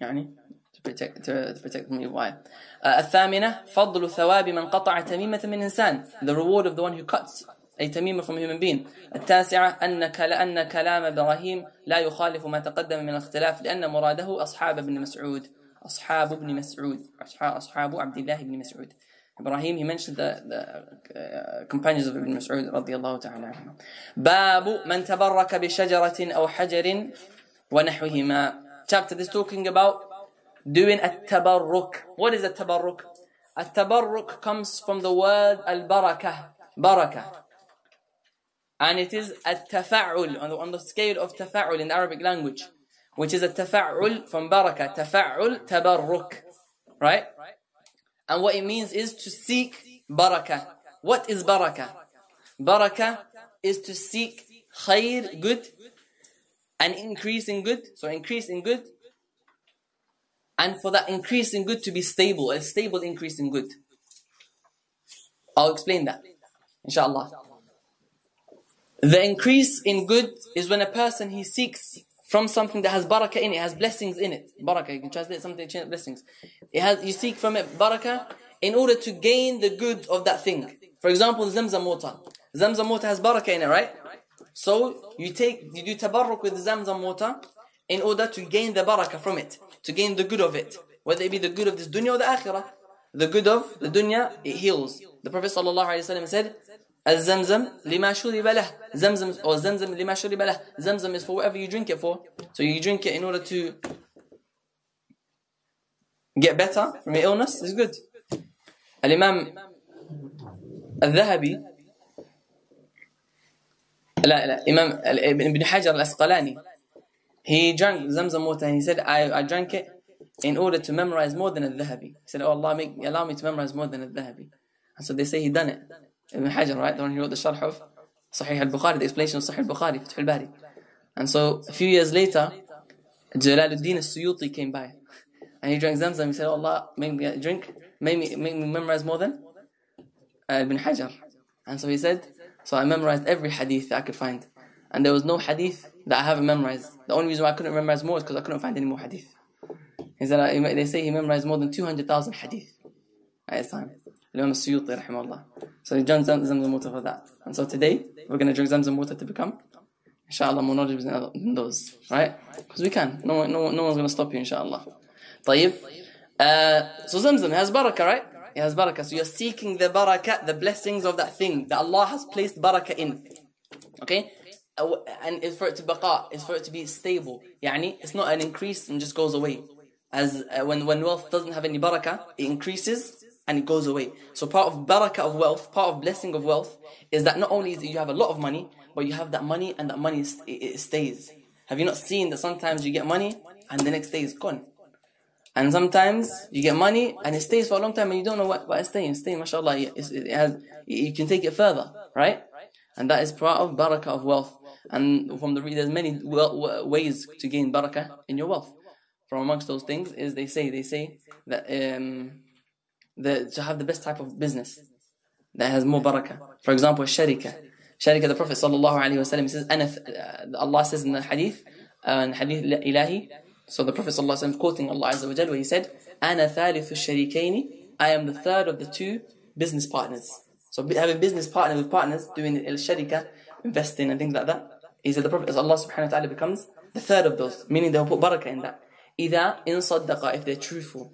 يعني to protect to, to protect from evil eye. Uh, الثامنة فضل ثواب من قطع تميمة من إنسان the reward of the one who cuts a تميمة from human being التاسعة أن كلا أن كلام إبراهيم لا يخالف ما تقدم من الاختلاف لأن مراده أصحاب ابن مسعود أصحاب ابن مسعود أصحاب, عبد الله بن مسعود Ibrahim, he mentioned the, the uh, companions of Ibn Mas'ud radiallahu ta'ala anhu. باب من تبرك بشجرة أو حجر ونحوهما. Chapter is talking about doing التبرك. What is التبرك? التبرك comes from the word البركة. بركة. and it is a tafa'ul on the, on the scale of tafa'ul in the Arabic language, which is a tafa'ul from baraka, tafa'ul tabarruk, right? And what it means is to seek baraka. What is baraka? Baraka is to seek khair, good, and increase in good, so increase in good, and for that increase in good to be stable, a stable increase in good. I'll explain that, inshallah. The increase in good is when a person he seeks from something that has barakah in it, has blessings in it. Barakah, you can translate something blessings. It has you seek from it barakah in order to gain the good of that thing. For example, Zamzam water. Zamzam water has barakah in it, right? So you take you do tabarruk with Zamzam water in order to gain the barakah from it, to gain the good of it. Whether it be the good of this dunya or the akhirah. The good of the dunya, it heals. The Prophet ﷺ said, Al-zamzam lima shuribalah. Zamzam or zamzam lima shuribalah. Zamzam is for whatever you drink it for. So you drink it in order to get better from your illness. It's good. Al-Imam al-Dhahabi لا لا إمام ابن حجر العسقلاني he drank Zamzam water and he said I, I drank it in order to memorize more than al-Dhahabi he said oh Allah make, allow me to memorize more than al-Dhahabi and so they say he done it Ibn Hajar, right? The one who wrote the Sharh of Sahih al-Bukhari, the explanation of Sahih al-Bukhari, Fath al-Bari. And so, a few years later, Jalaluddin al-Suyuti came by. And he drank Zamzam. He said, oh Allah, make me drink, make me, make me memorize more than uh, Ibn Hajar. And so he said, so I memorized every hadith that I could find. And there was no hadith that I haven't memorized. The only reason I couldn't memorize more is because I couldn't find any more hadith. He said, uh, they say he memorized more than 200,000 hadith at his time. Imam Suyuti, rahimahullah. So he drank Zam- Zamzam water for that. And so today, we're going to drink Zamzam water to become, inshallah, more knowledgeable than those. Right? Because we can. No, one- no, one- no one's going to stop you, inshallah. طيب. Uh, so Zamzam has barakah, right? It has barakah. So you're seeking the barakah, the blessings of that thing that Allah has placed barakah in. Okay? Uh, And it's for it to baqa, it's for it to be stable. يعني, it's not an increase and just goes away. As uh, when, when wealth doesn't have any barakah, it increases and it goes away. So part of barakah of wealth, part of blessing of wealth, is that not only it you have a lot of money, but you have that money and that money it, stays. Have you not seen that sometimes you get money and the next day it's gone? And sometimes you get money and it stays for a long time and you don't know what, what is staying. It's staying, mashallah, it's, it has, you can take it further, right? And that is part of barakah of wealth. And from the there's many ways to gain barakah in your wealth. From amongst those things is they say they say that um, the, to have the best type of business that has more barakah. For example, sharika. Sharika, the Prophet sallallahu says, "Ana." Uh, Allah says in the hadith, uh, in hadith ilahi. So the Prophet sallallahu quoting Allah azza wa jalla, where he said, "Ana thalithu sharikaini I am the third of the two business partners. So having business partner with partners, doing el sharika, investing and things like that. He said the Prophet Allah subhanahu wa ta'ala becomes the third of those, meaning they'll put barakah in that. Either in sadaqah, if they're truthful.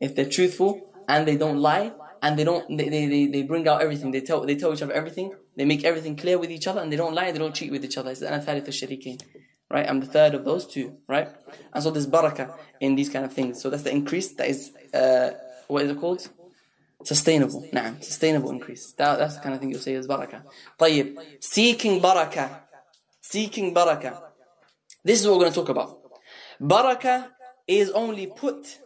If they're truthful and they don't lie and they don't they, they, they, they bring out everything, they tell they tell each other everything, they make everything clear with each other and they don't lie, they don't cheat with each other. It's the anathalith sharikin. Right? I'm the third of those two, right? And so there's barakah in these kind of things. So that's the increase that is uh, what is it called? Sustainable. Nah, sustainable increase. That, that's the kind of thing you'll say is barakah. طيب. Seeking barakah. Seeking barakah. This is what we're going to talk about. Barakah is only put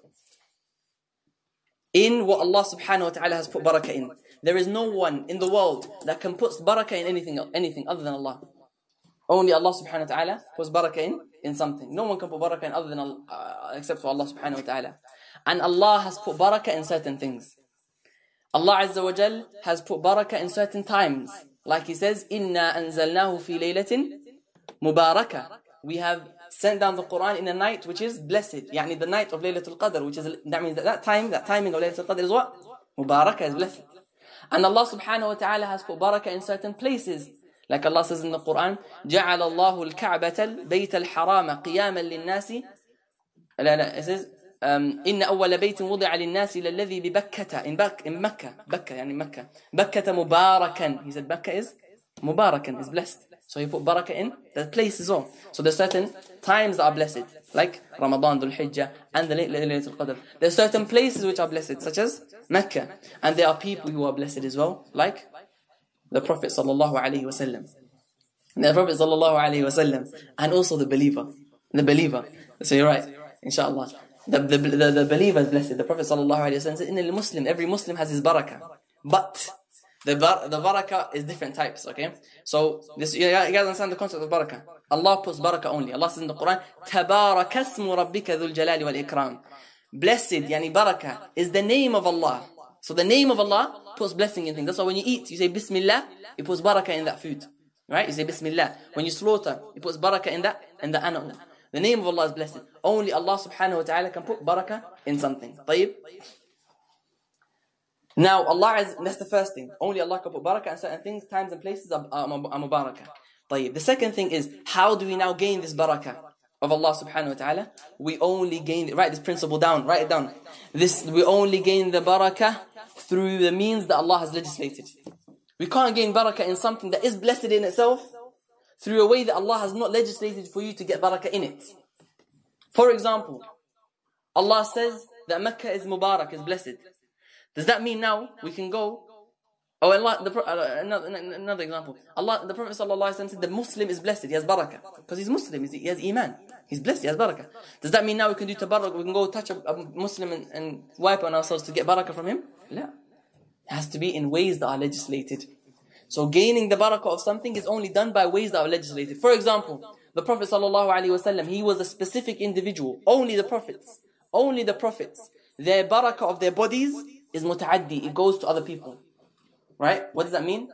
in what Allah subhanahu wa ta'ala has put barakah in. There is no one in the world that can put barakah in anything anything other than Allah. Only Allah subhanahu wa ta'ala puts barakah in, in something. No one can put barakah in other than Allah, uh, except for Allah subhanahu wa ta'ala. And Allah has put barakah in certain things. Allah Azza wa Jal has put barakah in certain times. Like He says, Inna anzalnahu fi laylatin mubarakah. We have sent down the Quran in a night which is blessed. يعني the night of Laylatul Qadr, which is, that means that, that time, that timing of Laylatul Qadr is what? Mubarakah is blessed. And Allah subhanahu wa ta'ala has put barakah in certain places. Like Allah says in the Quran, جعل الله الكعبة البيت الحرام قياما للناس لا لا it says um, إن أول بيت وضع للناس للذي ببكة in, Bak, in Mecca بكة يعني مكة بكة مباركا he said Mecca is مباركا is blessed so he put barakah in the place as well so there's certain times that are blessed like Ramadan, Dhul Hijjah and the late Laylatul Qadr. There's certain places which are blessed such as Mecca. And there are people who are blessed as well like the Prophet sallallahu alaihi wasallam the Prophet sallallahu alaihi wasallam and also the believer. The believer. So you're right inshallah. The, the, the, the believer is blessed. The Prophet sallallahu alaihi wasallam said in the Muslim every Muslim has his barakah. But the bar, the barakah is different types okay so this you guys understand the concept of barakah Allah puts barakah only Allah says in the Quran تبارك اسم ربك ذو الجلال والإكرام blessed yani barakah is the name of Allah so the name of Allah puts blessing in things that's why when you eat you say Bismillah it puts barakah in that food right you say Bismillah when you slaughter it puts barakah in that in the animal the name of Allah is blessed only Allah subhanahu wa ta'ala can put barakah in something طيب now Allah is that's the first thing only Allah can put barakah in certain things times and places are, are, are mubarakah طيب the second thing is how do we now gain this barakah of Allah subhanahu wa ta'ala we only gain write this principle down write it down this we only gain the barakah through the means that Allah has legislated we can't gain barakah in something that is blessed in itself through a way that Allah has not legislated for you to get barakah in it for example Allah says that Mecca is mubarak is blessed does that mean now we can go Oh, Allah, the, uh, another, another example. Allah, the Prophet said the Muslim is blessed, he has barakah. Because he's Muslim, he has iman. He's blessed, he has barakah. Does that mean now we can do tabarak, we can go touch a, a Muslim and, and, wipe on ourselves to get barakah from him? No. It has to be in ways that are legislated. So gaining the barakah of something is only done by ways that are legislated. For example, the Prophet ﷺ, he was a specific individual. Only the Prophets. Only the Prophets. Their barakah of their bodies is muta'addi. It goes to other people. Right? What does that mean?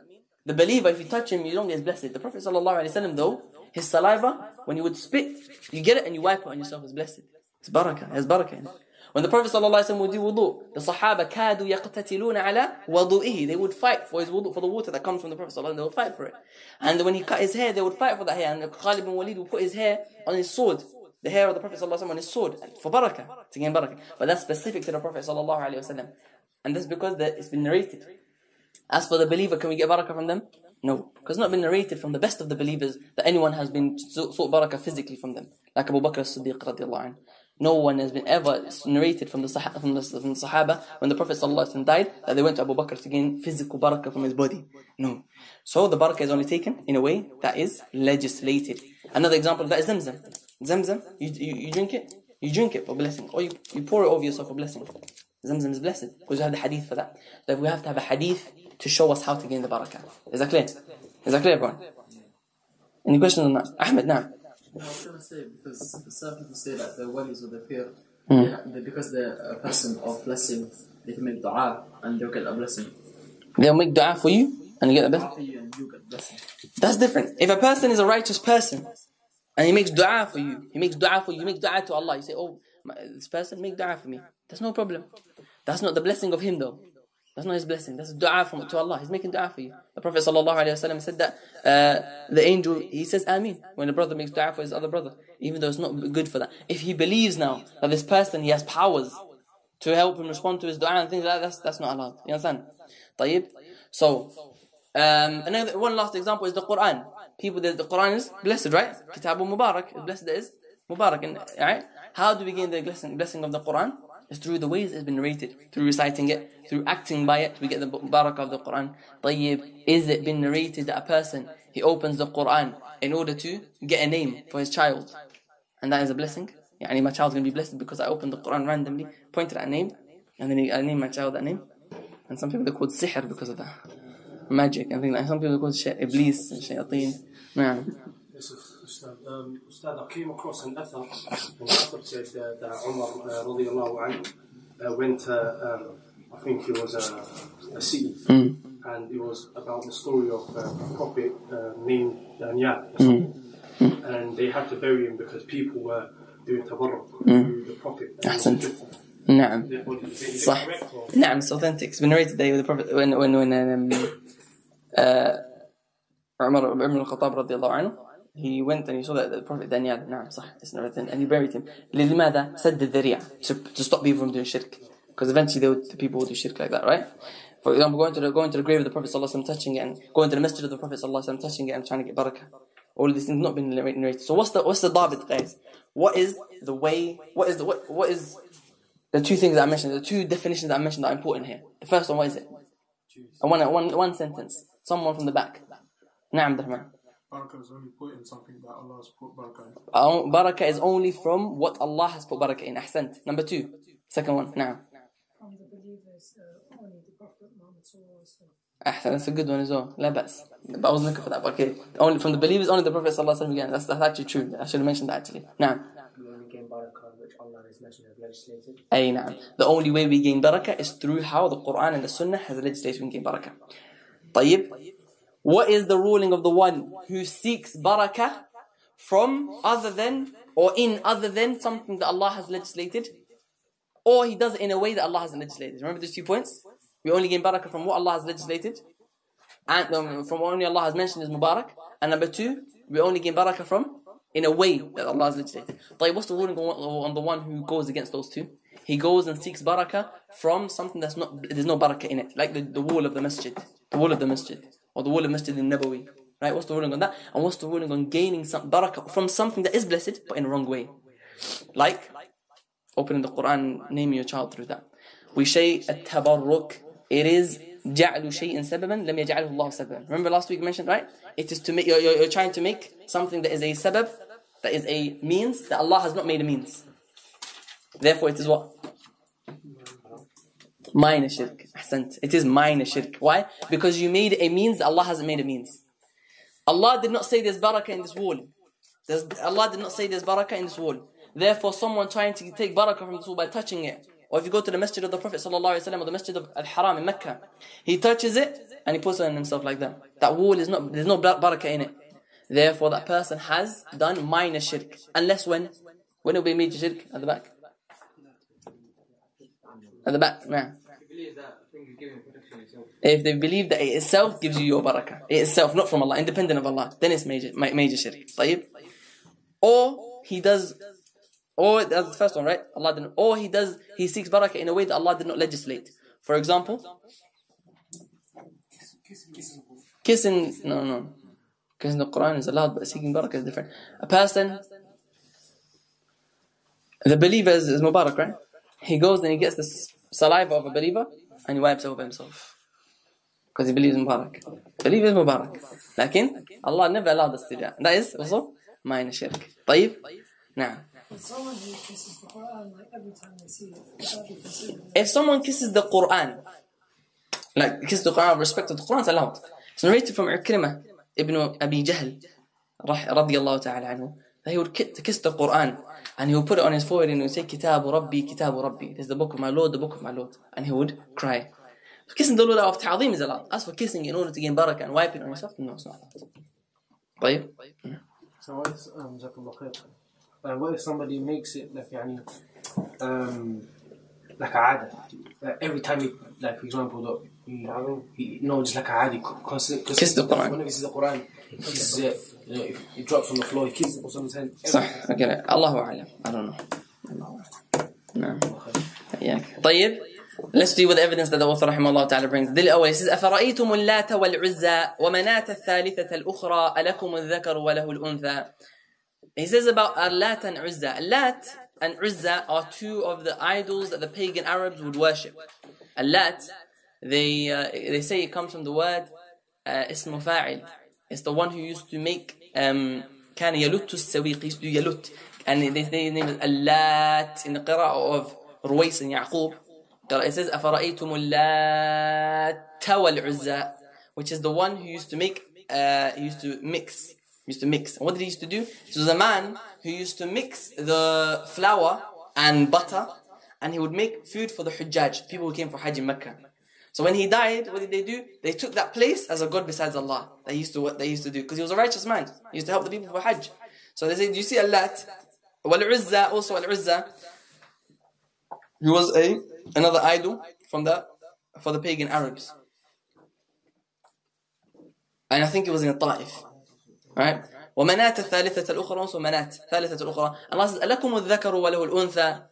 The believer, if you touch him, you don't get blessed. The Prophet ﷺ though, his saliva, when you would spit, you get it and you wipe it on yourself, it's blessed. It's barakah, it has barakah in it. When the Prophet ﷺ would do wudu, the Sahaba كادوا يقتتلون على وضوئه. They would fight for his wudu, for the water that comes from the Prophet ﷺ. They would fight for it. And when he cut his hair, they would fight for that hair. And Khalid bin Walid would put his hair on his sword. The hair of the Prophet ﷺ on his sword for barakah, to gain barakah. But that's specific to the Prophet ﷺ. And that's because the, it's been narrated. As for the believer, can we get barakah from them? No. Because it's not been narrated from the best of the believers that anyone has been sought barakah physically from them. Like Abu Bakr as-Siddiq radiallahu. No one has been ever narrated from the, from the, from the Sahaba when the Prophet ﷺ died that they went to Abu Bakr to gain physical barakah from his body. No. So the barakah is only taken in a way that is legislated. Another example of that is Zamzam. Zamzam, you, you, you drink it, you drink it for blessing, or you, you pour it over yourself for blessing. Zamzam is blessed because you have the hadith for that. That we have to have a hadith to show us how to gain the barakah. Is that clear? Is that clear, everyone? Any questions on that? Ahmed, now. No, I was going to say, because some people say that the walis or the fear, Mm. they- because they're a person of blessing, they can make dua and they'll get a blessing. They'll make dua for you and you get the best. After you and you get blessing. That's different. If a person is a righteous person and he makes dua for you, he makes dua for you, you make dua to Allah, you say, oh, my, this person, make dua for me. That's no problem. That's not the blessing of him though. That's not his blessing. That's dua from to Allah. He's making dua for you. The Prophet sallallahu alaihi wasallam said that uh, the angel he says Ameen when a brother makes dua for his other brother, even though it's not good for that. If he believes now that this person he has powers to help him respond to his dua and things like that, that's that's not allowed. You understand? طيب. So um, another one last example is the Quran. People that the Quran is blessed, right? Kitab Mubarak. Blessed is Mubarak. And, right? How do we gain the blessing, blessing of the Quran? is through the ways it's been narrated, through reciting it, through acting by it, we get the barakah of the Quran. Tayyib, is it been narrated that a person, he opens the Quran in order to get a name for his child? And that is a blessing. Yeah, my child's gonna be blessed because I opened the Quran randomly, pointed at a name, and then I named my child that name. And some people are called sihr because of that. Magic and things like Some people are called shit, iblis and shayateen. Man. Yes, Ustad. Um, Ustad, I came across an athar, and the athar said uh, that Umar uh, radiallahu anhu uh, went to, um, I think it was a, a city, Mm. and it was about the story of uh, a prophet uh, named Daniel. Mm. And they had to bury him because people were doing tabarruk Mm. to the prophet. And it was Ahsant. different. نعم Therefore, is it- is it صح correct or- نعم it's authentic it's been narrated that the Prophet when when when um, uh, Umar Ibn al-Khattab radiallahu anhu he went and he saw that the Prophet Daniel نعم صح it's narrated and he buried him لماذا سد الذريعة to, to stop people from doing shirk because eventually they would, the people would do shirk like that right for example going to the going to the grave of the Prophet sallallahu alaihi wasallam touching it and going to the masjid of the Prophet sallallahu alaihi wasallam touching it and trying to get barakah all of these things not been narrated so what's the what's the dabit guys what is the way what is the what, what is the two things that I mentioned, the two definitions that I mentioned that are important here. The first one, what is it? And one, one, one sentence. Someone from the back. Naam, Abdurrahman. Barakah is only put in something that Allah has put barakah in. Uh, Barakah is only from what Allah has put barakah in. Ahsant. Number two. Second one. Naam. from the believers uh, only the Prophet Muhammad sallallahu alaihi wasallam. Ahsan, that's a good one as well. La bas. But I was looking for that. But okay. Only from the believers, only the Prophet sallallahu alaihi wasallam again. That's, that's actually true. I should have mentioned that actually. Naam. We only gain barakah which Allah and His Messenger have legislated. Ay, naam. The only way we gain barakah is through how the Quran and the Sunnah has legislated we gain barakah. طيب. what is the ruling of the one who seeks barakah from other than or in other than something that Allah has legislated? Or he does it in a way that Allah has legislated. Remember those two points? We only gain barakah from what Allah has legislated and um, from what only Allah has mentioned is mubarak. And number two, we only gain barakah from in a way that Allah has legislated. But what's the ruling on the one who goes against those two? He goes and seeks barakah from something that's not, there's no barakah in it, like the, the wall of the masjid. The wall of the masjid Or the wall of Masjid al-Nabawi. Right? What's the ruling on that? And what's the ruling on gaining some barakah from something that is blessed, but in a wrong way? Like, opening the Quran, naming your child through that. وشيء التبرك it is جعل شيء سببا لم يجعله الله سببا remember last week we mentioned right it is to make you're, you're, you're trying to make something that is a sabab that is a means that Allah has not made a means therefore it is what minor shirk أحسنت. it is minor shirk why because you made a means that Allah hasn't made a means Allah did not say there's barakah in this wall there's, Allah did not say there's barakah in this wall therefore someone trying to take barakah from this wall by touching it or if you go to the masjid of the Prophet ﷺ or the masjid of Al-Haram in Mecca, he touches it and he puts it on himself like that. That wall is not, there's no bar- barakah in it. Therefore that person has done minor shirk. Unless when? When it will be major shirk? At the back. At the back, nah. If they believe that it itself gives you your barakah, it itself, not from Allah, independent of Allah, then it's major, ma- major shirk. طيب? Or he does or that's the first one, right? Allah didn't. Or he does. He seeks barakah in a way that Allah did not legislate. For example, kissing. No, no. Kissing the Quran is allowed, but seeking barakah is different. A person, the believer is, is mubarak, right? He goes and he gets the s- saliva of a believer and he wipes over himself because he believes in mubarak. Believer is mubarak. Lakin Allah never allowed us to do that. That is also minor shirk. طيب? نعم. But someone who kisses the Quran like every time they see it, would that be considered? if someone kisses the Quran, like kiss the Quran, respect to the Quran, it's allowed. It's narrated from Ikrimah ibn Abi Jahl, rah- radiallahu ta'ala anhu, that he would ki- kiss the Quran and he would put it on his forehead and he would say, Kitabu Rabbi, Kitabu Rabbi. This is the book of my Lord, the book of my Lord. And he would cry. So kissing the Lord out of ta'zim is allowed. As for kissing in order to gain barakah and wiping on yourself, no, it's not allowed. طيب? So what if, um, Jazakallah khair. Uh, what if somebody makes it like يعني, um, like a عادة. Like every time he, like for example, look, he, he no, just like a عادي, constant. Kiss the Quran. Whenever he sees the Quran, he kisses it. You know, if it drops on the floor, he kisses it or something. صح okay الله أعلم I don't know الله أعلم نعم إياك طيب Let's see what the evidence that the author رحمه الله تعالى brings. دل الأول he says أفرأيتم اللات والعزى ومناة الثالثة الأخرى ألكم الذكر وله الأنثى He says about Allat and Uzza. Allat and Uzza are two of the idols that the pagan Arabs would worship. Allat, they uh, they say it comes from the word uh, اسم فاعل. It's the one who used to make um, كان يلت السويق. He used to do يلت. And they say his name is Allat in the qira'ah of Ruwais and Yaqub. It says أفرأيتم اللات والعزى which is the one who used to make uh, he used to mix used to mix. And what did he used to do? So was a man who used to mix the flour and butter and he would make food for the Hujjaj, people who came for Hajj in Mecca. So when he died, what did they do? They took that place as a god besides Allah. They used to what they used to do because he was a righteous man. He used to help the people for Hajj. So they say, do you see Allat? Wal Uzza, also Al Uzza. He was a another idol from the for the pagan Arabs. And I think it was in Ta'if. Right? ومناة الثالثة الأخرى also مناة الثالثة الأخرى Allah says ألكم الذكر وله الأنثى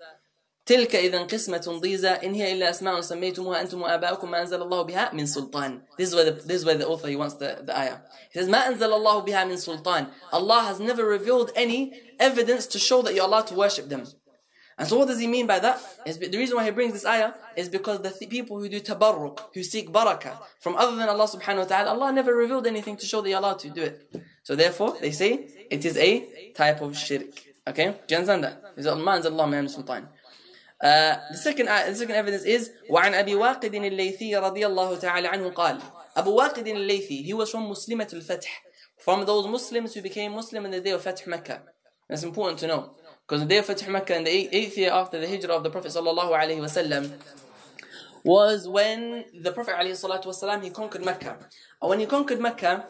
تلك إذا قسمة ضيزى إن هي إلا أسماء سميتموها أنتم وآباؤكم ما أنزل الله بها من سلطان This is where the, this is where the author he wants the, the ayah He says ما أنزل الله بها من سلطان Allah has never revealed any evidence to show that you're allowed to worship them and so what does he mean by that? Is the reason why he brings this ayah is because the th- people who do tabarruk, who seek barakah from other than Allah subhanahu wa ta'ala, Allah never revealed anything to show that you're allowed to do it. So therefore, they say it is a type of shirk. Okay? Do you understand that? Uh, the second uh, the second evidence is وعن أبي واقد الليثي رضي الله تعالى عنه قال أبو واقد الليثي he was from مسلمة الفتح from those Muslims who became Muslim in the day of Fath Mecca. That's important to know. Because the day of Fath Mecca in the eighth, eighth year after the hijrah of the Prophet sallallahu alaihi wasallam was when the Prophet alayhi salatu wasallam he conquered Mecca. And when he conquered Mecca,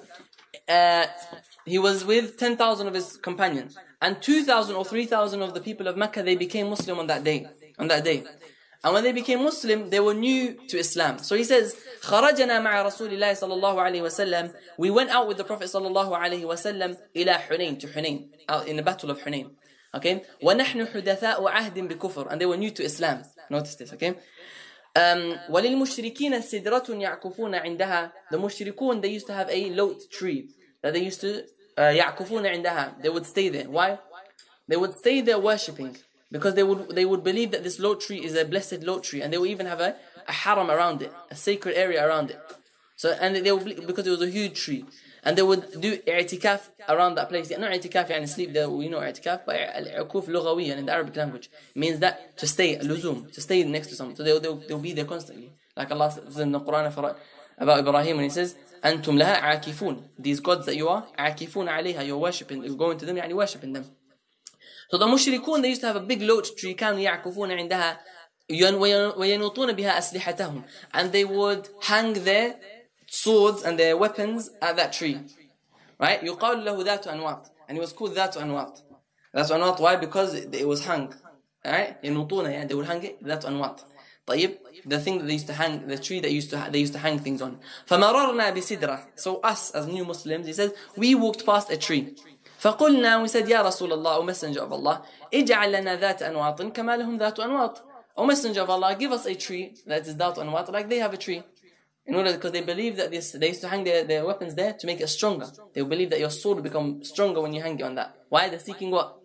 uh, he was with 10,000 of his companions. And 2,000 or 3,000 of the people of Mecca, they became Muslim on that day. on that day. And when they became Muslim, they were new to Islam. So he says, خرجنا مع رسول الله صلى الله عليه وسلم We went out with the Prophet صلى الله عليه وسلم إلى حنين to حنين out in the battle of حنين. Okay? ونحن حدثاء عهد بكفر And they were new to Islam. Notice this, okay? Um, وللمشركين سدرة يعكفون عندها The mushrikun, they used to have a lote tree that they used to uh, يعكفون عندها They would stay there. Why? They would stay there worshipping because they would they would believe that this lote tree is a blessed lote tree, and they would even have a, a haram around it, a sacred area around it. So and they would because it was a huge tree, and they would do i'tikaf around that place. Not i'tikaf, يعني sleep. There we know i'tikaf, but al-ukuf lughawiyyan in the Arabic language means that to stay luzum, to stay next to someone. So they they'll, they'll be there constantly. Like Allah says in the Quran about Ibrahim when He says. أنتم لها عاكفون These gods that you are عاكفون عليها You're worshipping You're going to them يعني worshipping them So the mushrikun, they used to have a big loach tree, كانوا يعكفون عندها وينوطون بها أسلحتهم. And they would hang their swords and their weapons at that tree. Right? يقال له ذات أنواط. And it was called ذات أنواط. ذات أنواط, why? Because it, it was hung. Right? ينوطون, yeah, they would hang it, ذات أنواط. طيب, the thing that they used to hang, the tree that used to they used to hang things on. فمررنا بسدرة. So us as new Muslims, he says, we walked past a tree. فقلنا, said, يا رسول الله, O Messenger of Allah, اجعل لنا ذات أنواط كما لهم ذات أنواط. O Messenger of Allah, give us a tree that is ذات أنواط, like they have a tree. In order, because they believe that this, they used to hang their, their weapons there to make it stronger. They believe that your sword will become stronger when you hang it on that. Why? They're seeking what?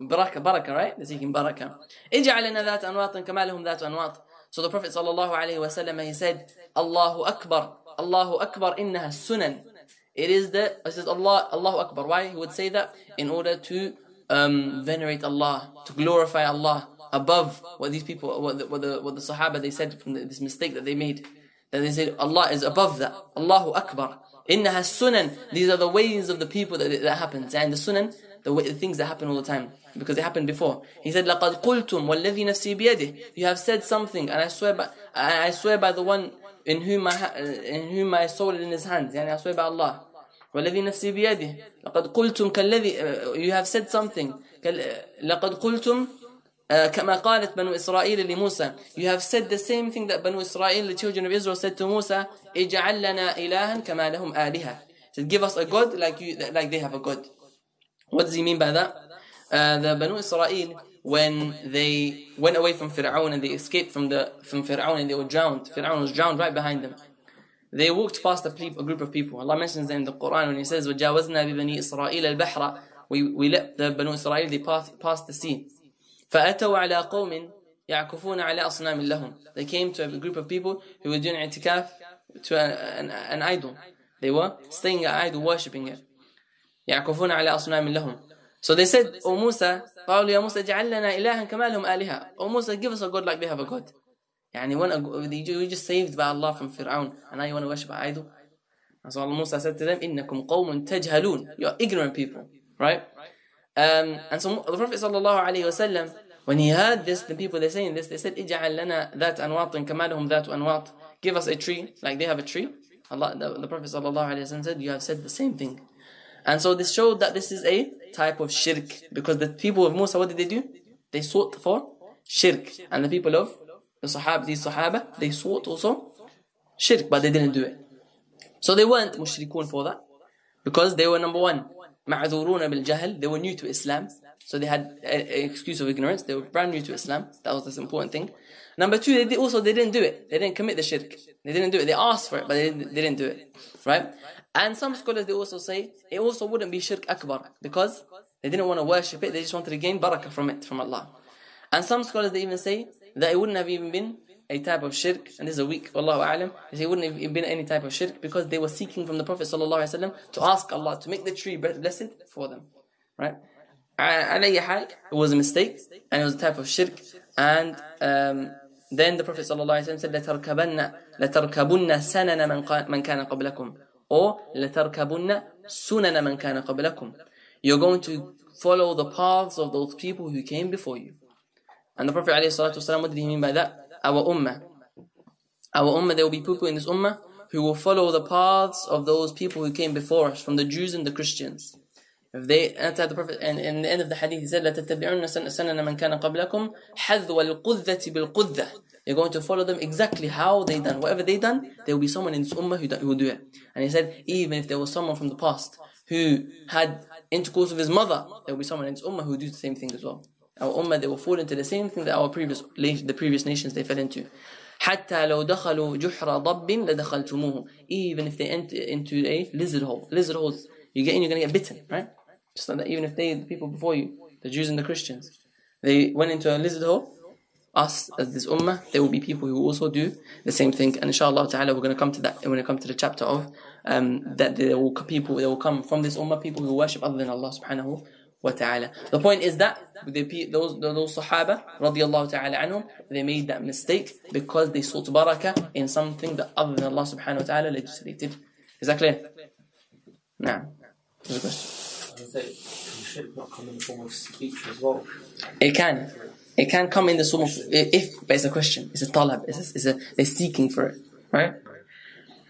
Barakah, barakah, right? They're seeking barakah. اجعل لنا ذات أنواط كما لهم ذات أنواط. So the Prophet sallallahu alaihi wasallam he said, Allahu Akbar, Allahu Akbar, innaha sunan. It is the, it says Allah, Allahu Akbar. Why he would say that? In order to um, venerate Allah, to glorify Allah above what these people, what the, what the, what the Sahaba they said from the, this mistake that they made. That they said Allah is above that. Allahu Akbar. Innaha sunan. These are the ways of the people that, that happens. And the sunan, the, way, the things that happen all the time. Because they happened before. He said, لَقَدْ قُلْتُمْ وَالَّذِي نَفْسِي بِيَدِهِ You have said something, and I swear by, I swear by the one in whom my, in whom my soul is in his hands. Yani I swear by Allah. والذي نفسي بيده لقد قلتم كالذي you have said something لقد قلتم uh, كما قالت بنو إسرائيل لموسى You have said the same thing that Banu Israel, the children of Israel, said to Musa اجعل لنا إلها كما لهم آلهة said, Give us a God like, you, like they have a God. What does he mean by that? Uh, the Banu Israel, when they went away from Fir'aun and they escaped from the from Fir'aun and they were drowned, Fir'aun was drowned right behind them. They walked past a, peop- a group of people. Allah mentions them in the Quran when He says, وَجَاوَزْنَا بِبَنِي إِسْرَائِيلَ الْبَحْرَ We, we let the Banu Israel, they passed, passed the sea. فأتوا على قوم يعكفون على أصنام لهم. They came to a group of people who were doing i'tikaf to an, an, an idol. They were staying at idol, worshipping it. يعكفون على أصنام لهم. So they said, O Musa, قالوا يا موسى اجعل لنا إلها كما لهم آلهة. O Musa, give us a God like they have a God. يعني when a, you just saved by Allah from Fir'aun and now you want to worship an idol? And so Allah Musa said to them, إنكم قوم تجهلون. You're ignorant people, right? Um, and so the Prophet sallallahu alaihi wasallam, when he heard this, the people they're saying this, they said, "Ij'al lana that anwat kama lahum that anwat." Give us a tree, like they have a tree. Allah, the, the Prophet sallallahu alaihi wasallam said, "You have said the same thing." And so this showed that this is a type of shirk because the people of Musa, what did they do? They sought for shirk, and the people of the Sahaba, these Sahaba, they sought also shirk, but they didn't do it. So they weren't mushrikun for that because they were number one, ma'adhuruna bil jahl, they were new to Islam. So they had an excuse of ignorance. They were brand new to Islam. That was this important thing. Number two, they also they didn't do it. They didn't commit the shirk. They didn't do it. They asked for it, but they didn't, they didn't do it, right? And some scholars they also say it also wouldn't be shirk akbar because they didn't want to worship it. They just wanted to gain barakah from it from Allah. And some scholars they even say that it wouldn't have even been a type of shirk, and this is a weak, Wallahu a'lam, they say it wouldn't have been any type of shirk because they were seeking from the Prophet sallallahu alaihi wasallam to ask Allah to make the tree blessed for them. Right? على أي حال, it was a mistake, and it was a type of shirk, and um, then the Prophet sallallahu alaihi wasallam said, لَتَرْكَبَنَّ لَتَرْكَبُنَّ سَنَنَ مَنْ قا- مَنْ كَانَ قَبْلَكُمْ or لَتَرْكَبُنَّ سُنَنَ مَنْ كَانَ قَبْلَكُمْ You're going to follow the paths of those people who came before you. And the Prophet ﷺ, what did he mean by that? Our ummah. Our ummah, there will be people in this ummah who will follow the paths of those people who came before us, from the Jews and the Christians. If they enter the Prophet, and in the end of the hadith, he said, لَتَتَّبِعُنَّ سَنَنَ مَنْ كَانَ قَبْلَكُمْ حَذْوَ الْقُذَّةِ بِالْقُذَّةِ You're going to follow them exactly how they done. Whatever they done, there will be someone in this ummah who, do- who will do it. And he said, even if there was someone from the past who had intercourse with his mother, there will be someone in this ummah who will do the same thing as well. Our ummah, they will fall into the same thing that our previous, the previous nations they fell into. حتى لو دخلوا جحر ضب لدخلتموه even if they enter into a lizard hole lizard holes you get in you're going to get bitten right just like that even if they the people before you the Jews and the Christians they went into a lizard hole us as this ummah there will be people who also do the same thing and inshallah ta'ala we're going to come to that when we come to the chapter of um, that there will people there will come from this ummah people who worship other than Allah subhanahu wa ta'ala the point is that the, those those sahaba radiallahu ta'ala anhum they made that mistake because they sought barakah in something that other than Allah subhanahu wa ta'ala legislated is that clear? Now, there's a question. Does it- can shirk not come in the form of speech as well? It can. It can come in the form of if, but it's a question. It's a talab. It's a, it's a they're seeking for it, right?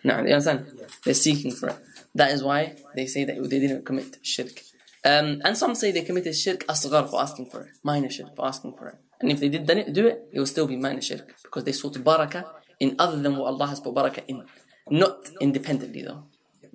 No, you understand? They're seeking for it. That is why they say that they didn't commit shirk. Um, and some say they committed shirk asghar for asking for it, minor shirk for asking for it. And if they did done it, do it, it will still be minor shirk because they sought barakah in other than what Allah has put barakah in, not independently though.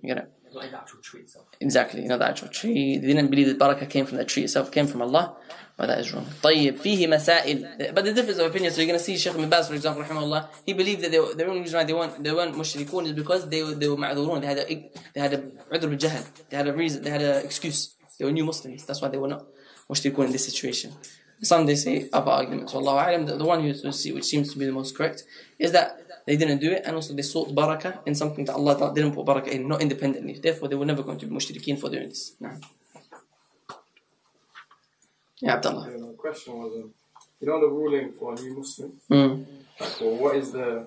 You get it? Not in the actual tree itself. Exactly, you know the actual tree. They didn't believe that barakah came from the tree itself, came from Allah. But that is wrong. طيب فيه مسائل. But the difference of opinion, so you're going to see Sheikh Ibn Baz, for example, rahimahullah, he believed that they were, the only reason why they weren't, they weren't mushrikun is because they were, they were ma'durun. They had a, they had a udr jahl. They had a reason, they had an excuse. They were new Muslims. That's why they were not mushrikun in this situation. Some they say other arguments. Wallahu a'lam, the, the one you see, which seems to be the most correct, is that they didn't do it and also they sought barakah in something that Allah didn't put barakah in, not independently. Therefore, they were never going to be mushrikeen for doing this. No. Yeah, Abdullah. Yeah, my question was, um, you know the ruling for a new Muslim? Mm. Like, well, what is the,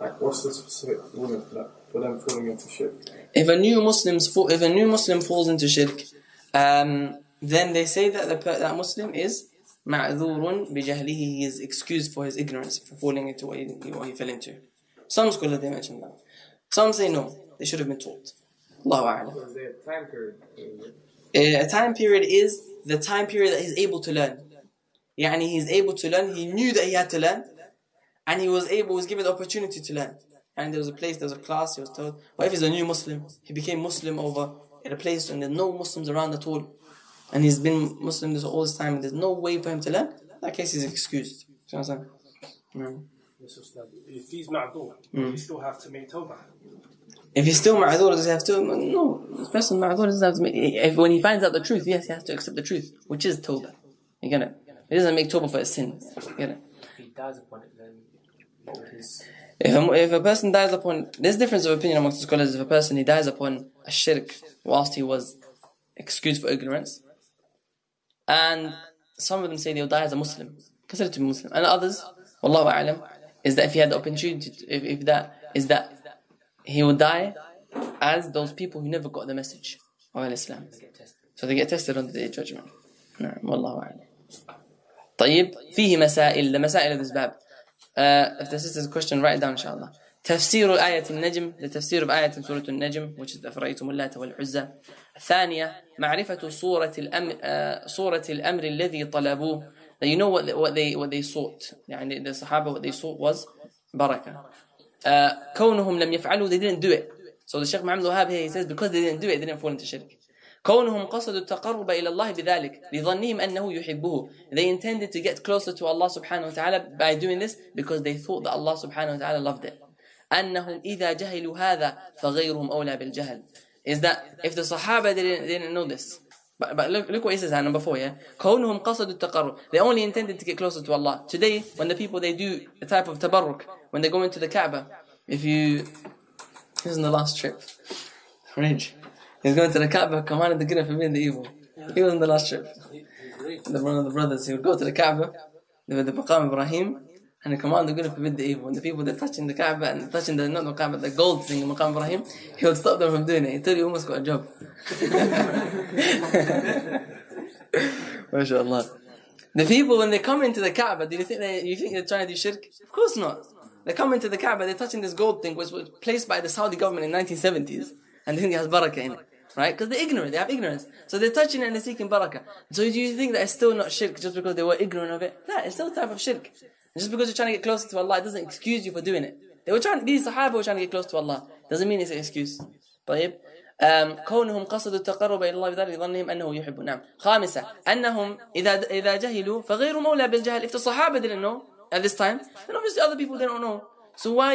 like, what's the specific ruling for that, for them falling into shirk? If a new Muslim's if a new Muslim falls into shirk, um, then they say that the, that Muslim is ma'dhurun bijahlihi. He is excused for his ignorance, for falling into what he, what he fell into. Some scholars they mention that. Some say no, they should have been taught. Allahu so a time period? Eh, a time period is the time period that he's able to learn. Yani he's able to learn. He knew that he had to learn, and he was able, was given the opportunity to learn. And there was a place, there was a class. He was told. But if he's a new Muslim? He became Muslim over in a place and there's no Muslims around at all and he's been Muslim this all this time and there's no way for him to learn that case he's excused you know what I'm saying? Mm. If he's ma'dur, Mm. you still have to make tawbah. If he's still ma'adhur, does he have to? No, this person ma'adhur doesn't have to make. If when he finds out the truth, yes, he has to accept the truth, which is tawbah. You get it? He doesn't make tawbah for his sin. You get it? If he dies upon it, then what would his If a, if a person dies upon, there's difference of opinion amongst the scholars. If a person he dies upon a shirk whilst he was excused for ignorance, and some of them say they'll die as a Muslim, considered to be Muslim, and others, Wallahu a'lam, is that if he had the opportunity, to, if, if that is that he will die as those people who never got the message of Islam. So they get tested on the day of judgment. نعم والله أعلم. طيب فيه مسائل مسائل هذا الباب. Uh, if this is a question, write it down inshallah. تفسير آية النجم لتفسير بآية سورة النجم which is أفرأيتم اللات والعزى الثانية معرفة صورة الأمر uh, صورة الأمر الذي طلبوه that you know what they, what they what they sought يعني the Sahaba what they sought was بركة uh, كونهم لم يفعلوا they didn't do it so the Sheikh Muhammad Wahab here he says because they didn't do it they didn't fall into shirk كونهم قصدوا التقرب إلى الله بذلك لظنهم أنه يحبه they intended to get closer to Allah wa ta'ala by doing this because they thought that Allah wa ta'ala loved it أنهم إذا جهلوا هذا فغيرهم أولى بالجهل is that if the Sahaba didn't, didn't know this but, but look, look what he says number four yeah كونهم قصدوا التقرب they only intended to get closer to Allah today when the people they do a type of tabarruk when they go into the Kaaba if you this is the last trip Range He's going to the Kaaba, commanded the good and forbidden the evil. He was on the last trip. The one of the brothers, he would go to the Kaaba, the, the Maqam Ibrahim, and he command the and forbid the evil. And the people that touching the Kaaba and touching the not the Kaaba, the gold thing, in Maqam Ibrahim, he would stop them from doing it until you almost got a job. MashaAllah. The people when they come into the Kaaba, do you think they you think they're trying to do shirk? Of course not. They come into the Kaaba, they're touching this gold thing, which was placed by the Saudi government in 1970s, and they think it has barakah in it. Right? Because they're ignorant, they have ignorance. So they're touching it and they're seeking barakah. So do you think that it's still not shirk just because they were ignorant of it? No, it's still a type of shirk. Just because you're trying to get closer to Allah, it doesn't excuse you for doing it. They were trying, these Sahaba were trying to get close to Allah. Doesn't mean it's an excuse. طيب um, كونهم قصدوا التقرب إلى الله بذلك ظنهم أنه يحب نعم خامسة أنهم إذا إذا جهلوا فغير مولى بالجهل if the Sahaba didn't know at this time then obviously other people didn't know so why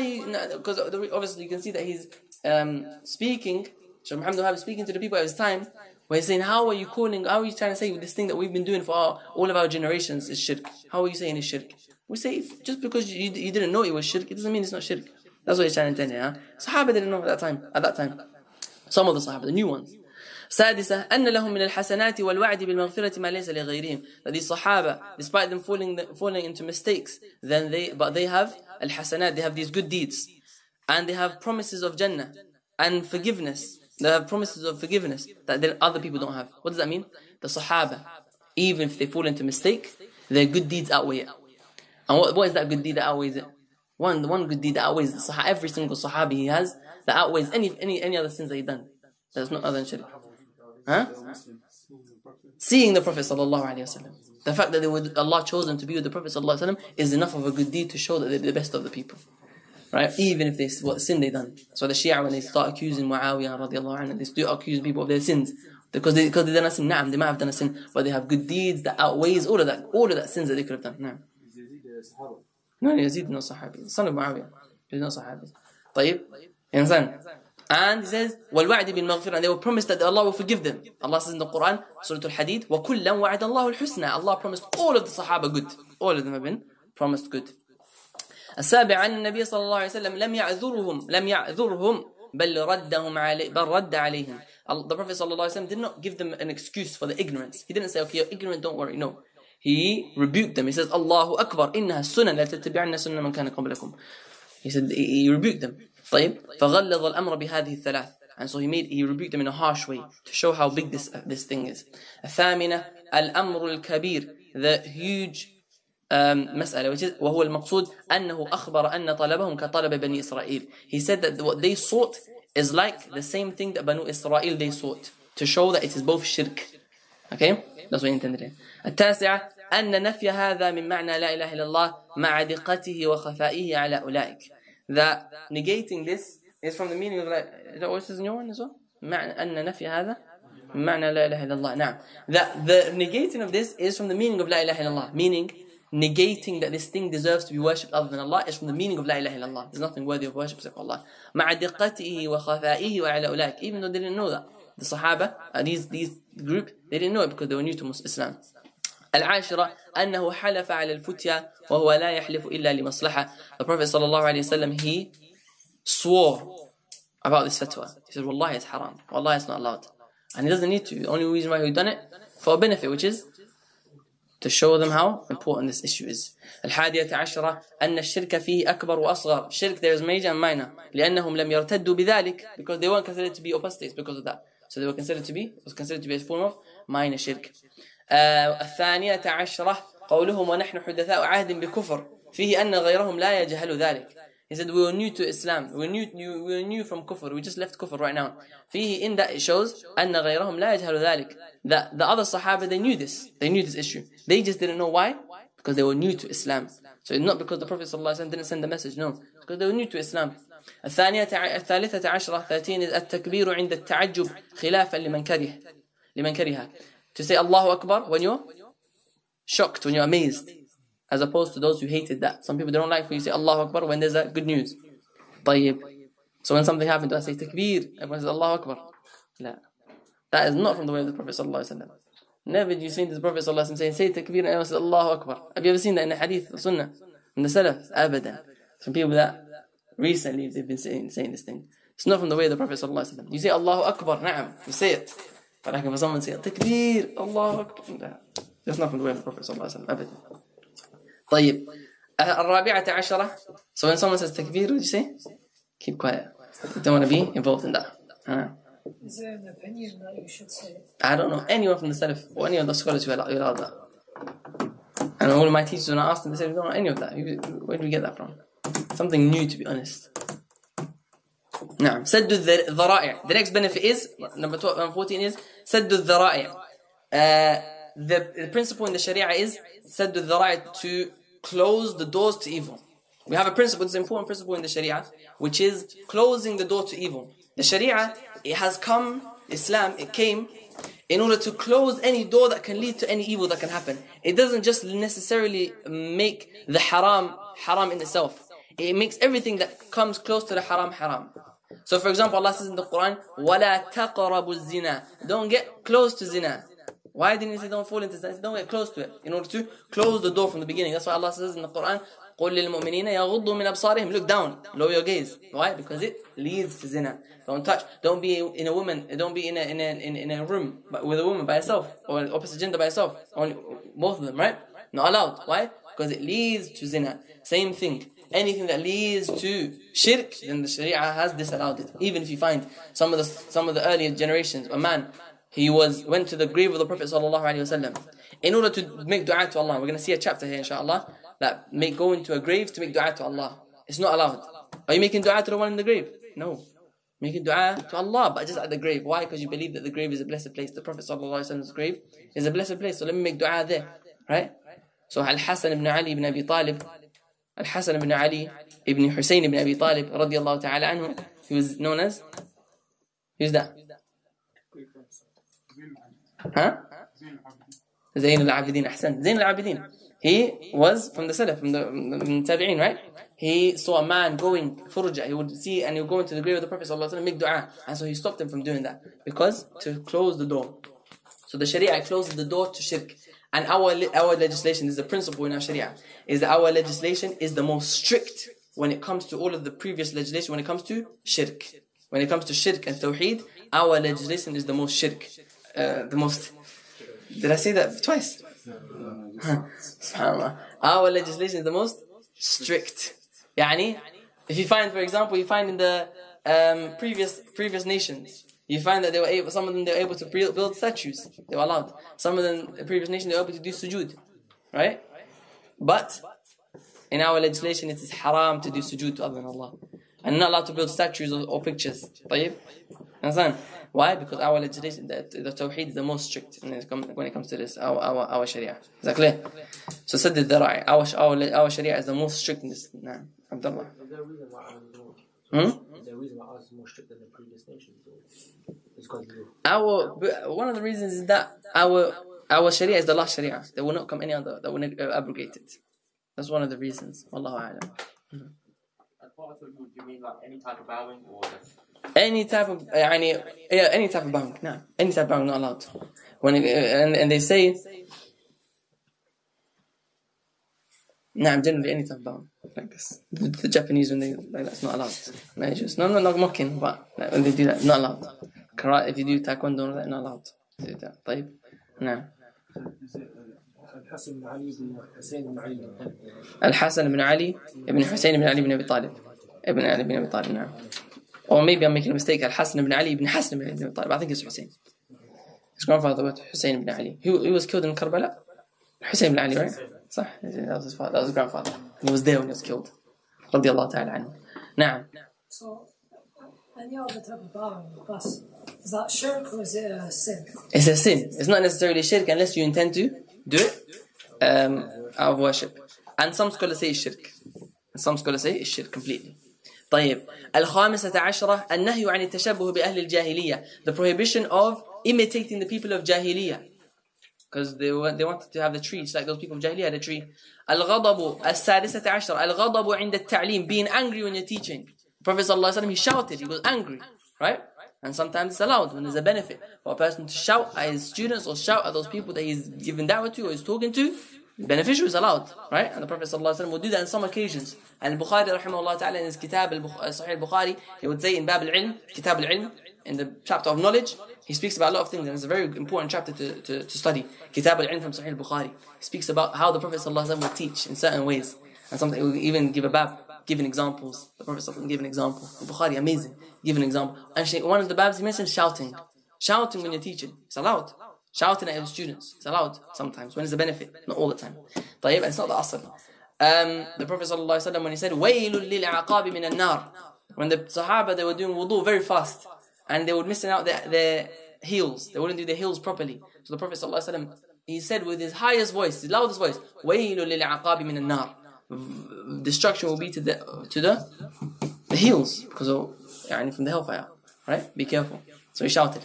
because obviously you can see that he's um, speaking Shaykh Muhammad Wahab is speaking to the people at his time where he's saying how are you calling how are you trying to say this thing that we've been doing for our, all of our generations is shirk how are you saying it's shirk we say if, just because you, you didn't know it was shirk it doesn't mean it's not shirk that's what he's trying to tell you huh? Sahaba didn't know at that time at that time some of the Sahaba, the new ones. سادسة أن لهم من الحسنات والوعد بالمغفرة ما ليس لغيرهم that these Sahaba despite them falling falling into mistakes then they but they have الحسنات they have these good deeds and they have promises of Jannah and forgiveness they have promises of forgiveness that then other people don't have what does that mean the Sahaba even if they fall into mistake their good deeds outweigh it and what, what is that good deed that outweighs it one the one good deed that outweighs the Sahaba every single Sahabi he has that outweighs any any any other sins that he done. There's no other than shirk. Huh? Seeing the Prophet sallallahu alaihi wasallam. The fact that they would Allah chose them to be with the Prophet sallallahu alaihi wasallam is enough of a good deed to show that they're the best of the people Right? Even if they what sin they done. So the Shia when they start accusing Muawiyah radiallahu anhu, they still accuse people of their sins. Because they because they done a sin, na'am, they might have done a sin, but they have good deeds that outweighs all of that, all of that sins that they could have done. Na'am. No, Yazid no Sahabi. Son of Muawiyah. He's not Sahabi. طيب Understand? And he says, وَالْوَعْدِ بِالْمَغْفِرَةِ And they were promised that Allah will forgive them. Allah says in the Quran, Surah Al-Hadid, وَكُلًّا وَعَدَ اللَّهُ الْحُسْنَى Allah promised all of the Sahaba good. All of them have been promised good. السابع أن النبي صلى الله عليه وسلم لم يعذرهم لم يعذرهم بل ردهم علي بل رد عليهم The Prophet صلى الله عليه وسلم did not give them an excuse for the ignorance. He didn't say, okay, you're ignorant, don't worry. No. He rebuked them. He says, الله أكبر إنها السنة لا تتبعن سنة من كان قبلكم. He said, he rebuked them. طيب فغلظ الأمر بهذه الثلاث and so he made he rebuked them in a harsh way to show how big this this thing is الثامنة الأمر الكبير the huge um, مسألة is وهو المقصود أنه أخبر أن طلبهم كطلب بني إسرائيل he said that what they sought is like the same thing that Banu Israel they sought to show that it is both shirk okay that's what he intended. التاسعة أن نفي هذا من معنى لا إله إلا الله مع دقته وخفائه على أولئك that negating this is from the meaning of like, is what in your one as well معنى أن نفي هذا معنى لا إله إلا الله نعم that the negating of this is from the meaning of لا إله إلا الله meaning negating that this thing deserves to be worshipped other than Allah is from the meaning of لا إله إلا الله there's nothing worthy of worship except for Allah مع دقته وخفائه وعلى أولئك even though they didn't know that the Sahaba uh, these these group they didn't know it because they were new to Mus- Islam العاشرة أنه حلف على الفتيا وهو لا يحلف إلا لمصلحة the Prophet صلى الله عليه وسلم he swore about this fatwa he said والله it's haram والله it's not allowed and he doesn't need to the only reason why he done it for a benefit which is to show them how important this issue is. الحادية عشرة أن الشرك فيه أكبر وأصغر. Shirk there is major and minor. لأنهم لم يرتدوا بذلك because they weren't considered to be apostates because of that. So they were considered to be was considered to be a form of minor shirk. آه الثانية عشرة قولهم ونحن حدثاء عهد بكفر فيه أن غيرهم لا يجهل ذلك. He said we were new to Islam. We were new, new, we were new from kufr. We just left kufr right now. فيه in that it shows أن غيرهم لا يجهل ذلك. That the other Sahaba they knew this. They knew this issue. They just didn't know why. Because they were new to Islam. So it's not because the Prophet ﷺ didn't send the message. No. Because they were new to Islam. الثانية الثالثة عشرة 13 is التكبير عند التعجب خلافا لمن كره لمن كره. To say Allahu Akbar when you're shocked, when you're amazed. As opposed to those who hated that. Some people don't like when you say Allahu Akbar when there's a good news. طيب. So when something happened, do I say takbir? Everyone says Allahu Akbar. لا. That is not from the way of the Prophet ﷺ. Never did you see the Prophet ﷺ saying, say takbir and everyone says Allahu Akbar. Have you ever seen that in the hadith, the sunnah, in the salaf? Abadan. Some people that recently they've been saying, saying this thing. It's not from the way of the Prophet ﷺ. You say Allahu Akbar, na'am, you say it. But like if someone say takbir, Allahu Akbar, لا. That's not from the way of the Prophet ﷺ. Abadan. طيب الرابعة عشرة So when someone says takbir, what do you say? Keep quiet. You don't want to be involved in that. Is there an opinion that you should say? I don't know anyone from the Salaf or any of the scholars who allow, who allow that. And all of my teachers, when I asked them, they said, we don't know any of that. Where do we get that from? Something new, to be honest. نعم سد الذر- الذرائع The next benefit is, number 12, number 14 is سد الذرائع uh, the, the principle in the Sharia is سد الذرائع to close the doors to evil. We have a principle, it's an important principle in the Sharia, which is closing the door to evil. The Sharia, it has come, Islam, it came in order to close any door that can lead to any evil that can happen. It doesn't just necessarily make the haram haram in itself. It makes everything that comes close to the haram haram. So for example, Allah says in the Quran, وَلَا تَقْرَبُوا الزِّنَا Don't get close to zina. Why didn't he say don't fall into zina? He said, Don't get close to it. In order to close the door from the beginning. That's why Allah says in the Quran, قُلْ لِلْمُؤْمِنِينَ يَغُضُّوا مِنْ أَبْصَارِهِمْ Look down, lower your gaze. Why? Because it leads to zina. Don't touch. Don't be in a woman. Don't be in a in a in, in a room but with a woman by herself or an opposite gender by herself. Only both of them, right? Not allowed. Why? Because it leads to zina. Same thing. Anything that leads to shirk, then the Sharia has disallowed it. Even if you find some of the some of the earlier generations, a man he was went to the grave of the Prophet wasallam in order to make du'a to Allah. We're going to see a chapter here, inshallah, that make go into a grave to make du'a to Allah. It's not allowed. Are you making du'a to the one in the grave? No. Making du'a to Allah, but just at the grave. Why? Because you believe that the grave is a blessed place. The Prophet wasallam's grave is a blessed place. So let me make du'a there, right? So Al Hassan ibn Ali ibn Abi Talib, Al Hassan ibn Ali ibn Hussein ibn Abi Talib, radiallahu ta'ala anhu, he was known as. Who's that? Huh? Zayn al-Abidin, Ahsan. Zayn al-Abidin. He was from the Salaf, from the, from the right? He saw a man going furja. He would see and he would go into the grave of the Prophet wasallam, make dua. And so he stopped him from doing that. Because to close the door. So the Sharia closes the door to shirk. And our, our legislation is the principle in our Sharia. Is that our legislation is the most strict when it comes to all of the previous legislation, when it comes to shirk. When it comes to shirk and tawheed, our legislation is the most shirk. Uh, the most. Did I say that twice? Subhanallah. Our legislation is the most strict. Yani, if you find, for example, you find in the um, previous previous nations, you find that they were able, some of them they were able to build build statues. They were allowed. Some of them, the previous nations, they were able to do sujood, right? But in our legislation, it is haram to do sujood to other than Allah, and not allowed to build statues or, or pictures. طيب, understand? Why? Because our legislation, the, the Tawheed is the most strict when it, come, when it comes to this, our, our, our Sharia. Is that clear? So sadd adh-Dhara'i, our, our, our Sharia is the most strict in this. Nah, Abdullah. Is there a reason why ours is more? Hmm? Is there a reason why ours is more strict than the previous nations? Or because Our, one of the reasons is that our, our Sharia is the last Sharia. There will not come any other that will uh, abrogate it. That's one of the reasons. Wallahu a'lam. And part of the do you mean like any type of bowing or Any type of, يعني, yeah, any type of bowing. No, any type of bowing not allowed. When it, and, and they say, نعم generally any type of bowing like this. The, the Japanese when they like that's not allowed. No, just no, no, not mocking, but like, when they do that, not allowed. Karate, if you do taekwondo, that not allowed. to do that. طيب. نعم. الحسن بن بن حسين بن بن. الحسن بن علي ابن حسين بن علي بن ابي طالب ابن علي بن ابي طالب نعم or maybe I'm making a mistake Al-Hasan ibn Ali ibn Hasan ibn Abi Talib I think it's Hussein his grandfather was Hussein ibn Ali he, he was killed in Karbala Hussein ibn Ali right صح that was his father that was his grandfather he was there when he was killed رضي الله تعالى عنه نعم So, any other type of bowing, that's, is that shirk or is it a sin? it's a sin it's not necessarily shirk unless you intend to do it um, out of worship and some scholars say it's shirk and some scholars say it's shirk completely طيب الخامسة عشرة النهي عن التشبه بأهل الجاهلية the prohibition of imitating the people of جاهلية because they, wa- they wanted to have the tree just like those people of جاهلية had a tree الغضب السادسة عشرة الغضب عند التعليم being angry when you're teaching Prophet صلى الله عليه وسلم he shouted he was angry right and sometimes it's allowed when there's a benefit for a person to shout at his students or shout at those people that he's giving da'wah to or he's talking to beneficial is allowed right and the Prophet صلى الله عليه وسلم would do that in some occasions and Bukhari رحمه الله تعالى in his kitab al-Bukh- uh, Sahih al-Bukhari he would say in Bab al-Ilm kitab al-Ilm in the chapter of knowledge he speaks about a lot of things and it's a very important chapter to, to, to study kitab al-Ilm from Sahih al-Bukhari he speaks about how the Prophet صلى الله عليه وسلم would teach in certain ways and something he would even give a bab giving examples the Prophet صلى الله عليه وسلم gave an example Bukhari amazing give an example actually one of the babs he mentioned shouting shouting when you're teaching it's allowed shouting at your students it's allowed sometimes when it's a benefit not all the time طيب and it's not the asr um, the Prophet صلى الله عليه وسلم when he said وَيْلٌ لِلْعَقَابِ مِنَ النَّارِ when the Sahaba they were doing wudu very fast and they would missing out their, their heels they wouldn't do their heels properly so the Prophet صلى الله عليه وسلم he said with his highest voice his loudest voice وَيْلٌ لِلْعَقَابِ مِنَ النَّارِ V- destruction will be to the to the the heels because of يعني from the hellfire right be careful so he shouted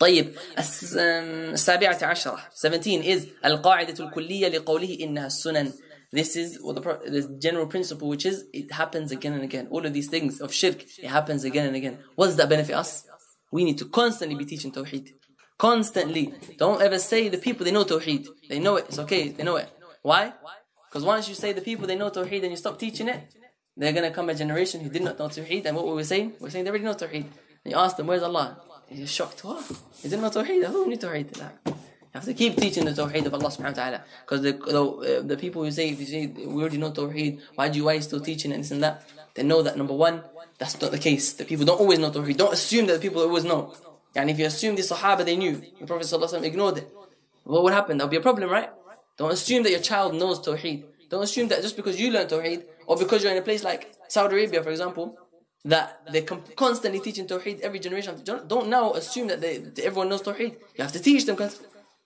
طيب الس- um, السابعة عشرة 17 is القاعدة الكلية لقوله إنها السنن This is what the, pro- the general principle which is it happens again and again. All of these things of shirk, it happens again and again. What does that benefit us? We need to constantly be teaching Tawheed. Constantly. Don't ever say the people they know Tawheed. They know it. It's okay. They know it. Why? Because once you say the people they know Tawheed and you stop teaching it, they're gonna come a generation who did not know Tawheed. And what were we saying? We're saying they already know Tawheed. And you ask them, where's Allah? You're to What? You didn't know Tawheed? Who knew Tawheed? Like, You have to keep teaching the Tawheed of Allah subhanahu wa ta'ala. Because the, the, uh, the people who say, if you say, we already know Tawheed, why do you, why are you still teaching and this and that? They know that number one, that's not the case. The people don't always know Tawheed. Don't assume that the people always know. And if you assume the Sahaba they knew, the Prophet ﷺ ignored it. What would happen? There'll be a problem, right? Don't assume that your child knows Tawheed. Don't assume that just because you learn Tawheed, or because you're in a place like Saudi Arabia, for example, that they're com- constantly teaching Tawheed every generation. Don't, don't now assume that, they, everyone knows Tawheed. You have to teach them.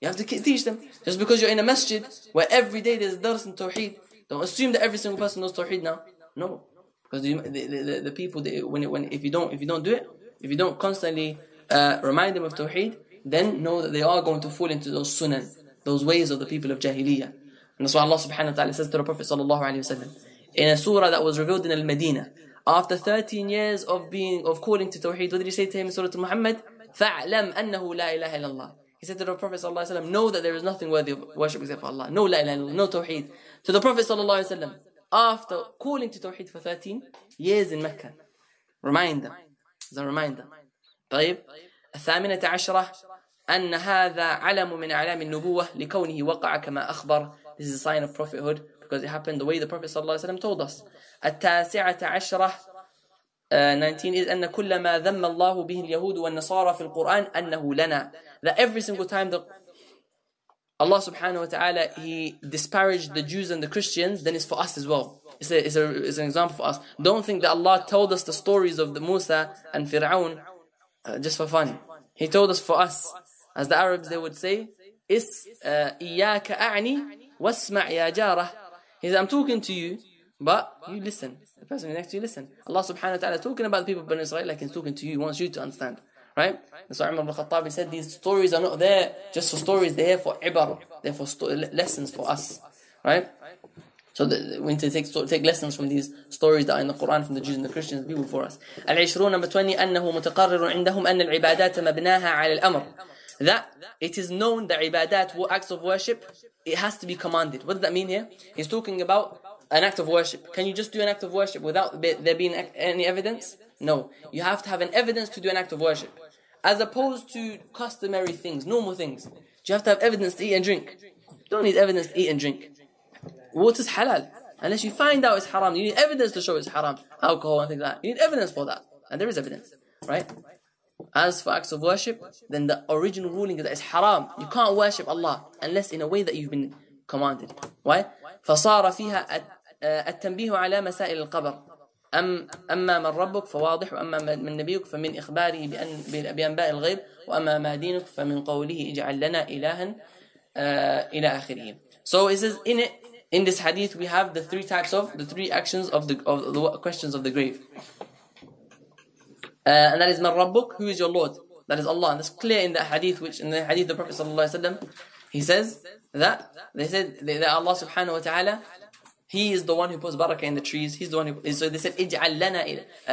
You have to teach them. Just because you're in a masjid where every day there's dars in Tawheed, don't assume that every single person knows Tawheed now. No. Because the, the, the, the people, they, when, when if you don't if you don't do it, if you don't constantly uh, remind them of Tawheed, then know that they are going to fall into those sunan, those ways of the people of Jahiliyyah. And that's why Allah subhanahu wa ta'ala says to the Prophet sallallahu in a surah that was revealed in Al-Medina, after 13 years of being of calling to Tawheed, what did he say to him in Surah Muhammad? فَاعْلَمْ أَنَّهُ لَا إِلَهَ إِلَّا اللَّهِ He said to the Prophet sallallahu alayhi wa sallam, know that there is nothing worthy of worship except for Allah. No la ilaha illallah, no Tawheed. To the Prophet sallallahu alayhi wa sallam, after calling to Tawheed for 13 years in Mecca, remind them. As a reminder. طيب الثامنة عشرة أن هذا علم من أعلام النبوة لكونه وقع كما أخبر This is a sign of prophethood because it happened the way the Prophet صلى الله عليه وسلم told us التاسعة عشرة uh, 19 is أن كل ما ذم الله به اليهود والنصارى في القرآن أنه لنا that every single time the Allah subhanahu wa ta'ala he disparaged the Jews and the Christians then it's for us as well it's, a, it's, a, it's an example for us don't think that Allah told us the stories of the Musa and Fir'aun uh, just for fun He told us for us, as the Arabs they would say, Is uh, إياك أعني واسمع يا جاره. He said, I'm talking to you, but you listen. The person next to you listen. Allah subhanahu wa ta'ala is talking about the people of Bani Israel like he's talking to you, he wants you to understand. Right? That's why Umar ibn Khattab said these stories are not there just for stories, they're here for ibar, they're for sto- lessons for us. Right? So the, we need to take, take lessons from these stories that are in the Quran from the Jews and the Christians, the people before us. العشرون number 20 أنه متقرر عندهم أن العبادات مبناها على الأمر. That it is known that ibadat, acts of worship, it has to be commanded. What does that mean here? He's talking about an act of worship. Can you just do an act of worship without there being any evidence? No. You have to have an evidence to do an act of worship. As opposed to customary things, normal things. You have to have evidence to eat and drink. You don't need evidence to eat and drink. Water's halal. Unless you find out it's haram, you need evidence to show it's haram. Alcohol and things like that. You need evidence for that. And there is evidence. Right? As for acts of worship, then the original ruling is that it's haram. You can't worship Allah unless in a way that you've been commanded. Why? فصار فيها التنبيه على مسائل القبر أم أما من ربك فواضح وأما من نبيك فمن إخباره بأن بأنباء الغيب وأما ما دينك فمن قوله اجعل لنا إلها إلى آخره. So it says in it in this hadith we have the three types of the three actions of the of the questions of the grave. Uh, and that is man rabbuk, who is your Lord? That is Allah. And that's clear in that hadith, which in the hadith the Prophet sallallahu he says that they said that Allah subhanahu wa ta'ala, He is the one who puts barakah in the trees. He's the one who. So they said, "Ij'al lana." Uh,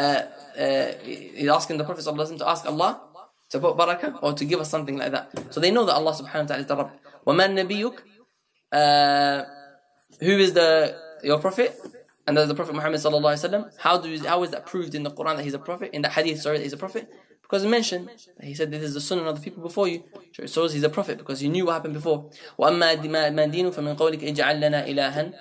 uh, he's asking the Prophet sallallahu to ask Allah to put barakah or to give us something like that. So they know that Allah subhanahu wa ta'ala is the Rabb. وَمَن نَبِيُّكَ uh, Who is the your Prophet? And that's the Prophet Muhammad sallallahu alaihi wasallam. How do how is that proved in the Quran that he's a prophet? In the Hadith, sorry, that he's a prophet because it mentioned that he said this is the sunnah of the people before you. So it shows he's a prophet because he knew what happened before. وَأَمَّا مَا دِينُ فَمِنْ قَوْلِكَ اجْعَلْ لَنَا إِلَهًا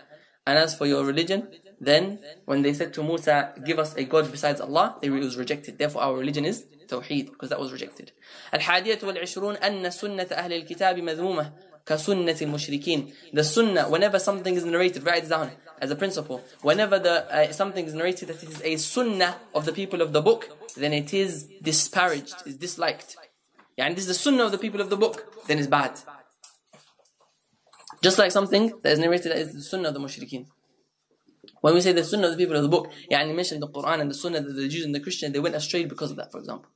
And as for your religion, then when they said to Musa, give us a God besides Allah, it was rejected. Therefore our religion is Tawheed because that was rejected. الحادية والعشرون أن سنة أهل الكتاب مذمومة كسنة المشركين. The sunnah, whenever something is narrated, write it down as a principle. Whenever the uh, something is narrated that it is a sunnah of the people of the book, then it is disparaged, is disliked. Yeah, and this is the sunnah of the people of the book, then it's bad. Just like something that is narrated as the sunnah of the mushrikeen. When we say the sunnah of the people of the book, yeah, and mention the Quran and the sunnah that the Jews and the Christians, they went astray because of that, for example.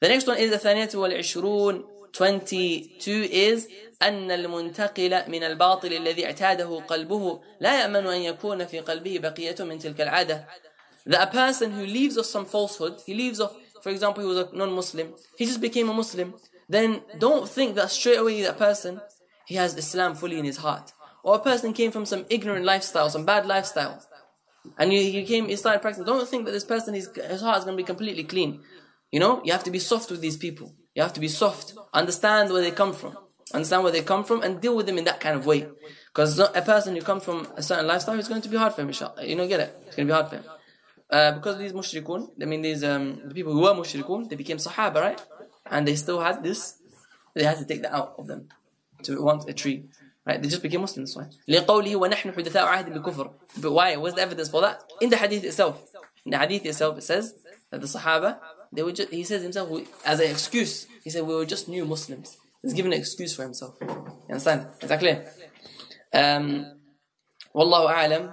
The next one is the ثانية والعشرون 22 is أن المنتقل من الباطل الذي اعتاده قلبه لا يأمن أن يكون في قلبه بقية من تلك العادة that a person who leaves off some falsehood, he leaves off, for example, he was a non-Muslim, he just became a Muslim, then don't think that straight away that person, he has Islam fully in his heart. Or a person came from some ignorant lifestyle, some bad lifestyle, and he, he came, he started practicing. Don't think that this person, his, his heart is going to be completely clean. You know, you have to be soft with these people. You have to be soft. Understand where they come from. Understand where they come from and deal with them in that kind of way. Because a person who comes from a certain lifestyle, it's going to be hard for him, inshallah. You know, get it? It's going to be hard for him. Uh, because these mushrikun, I mean these um, the people who were mushrikun, they became sahaba, right? And they still had this, they had to take that out of them to want a tree. Right? They just became Muslims. Why? لقوله ونحن حدثاء عهد بكفر. But why? What's the evidence for that? In the hadith itself. In the hadith itself, it says that the Sahaba, they were just, he says himself, as an excuse, he said, we were just new Muslims. He's giving an excuse for himself. You understand? Is that clear? Um, Wallahu a'lam.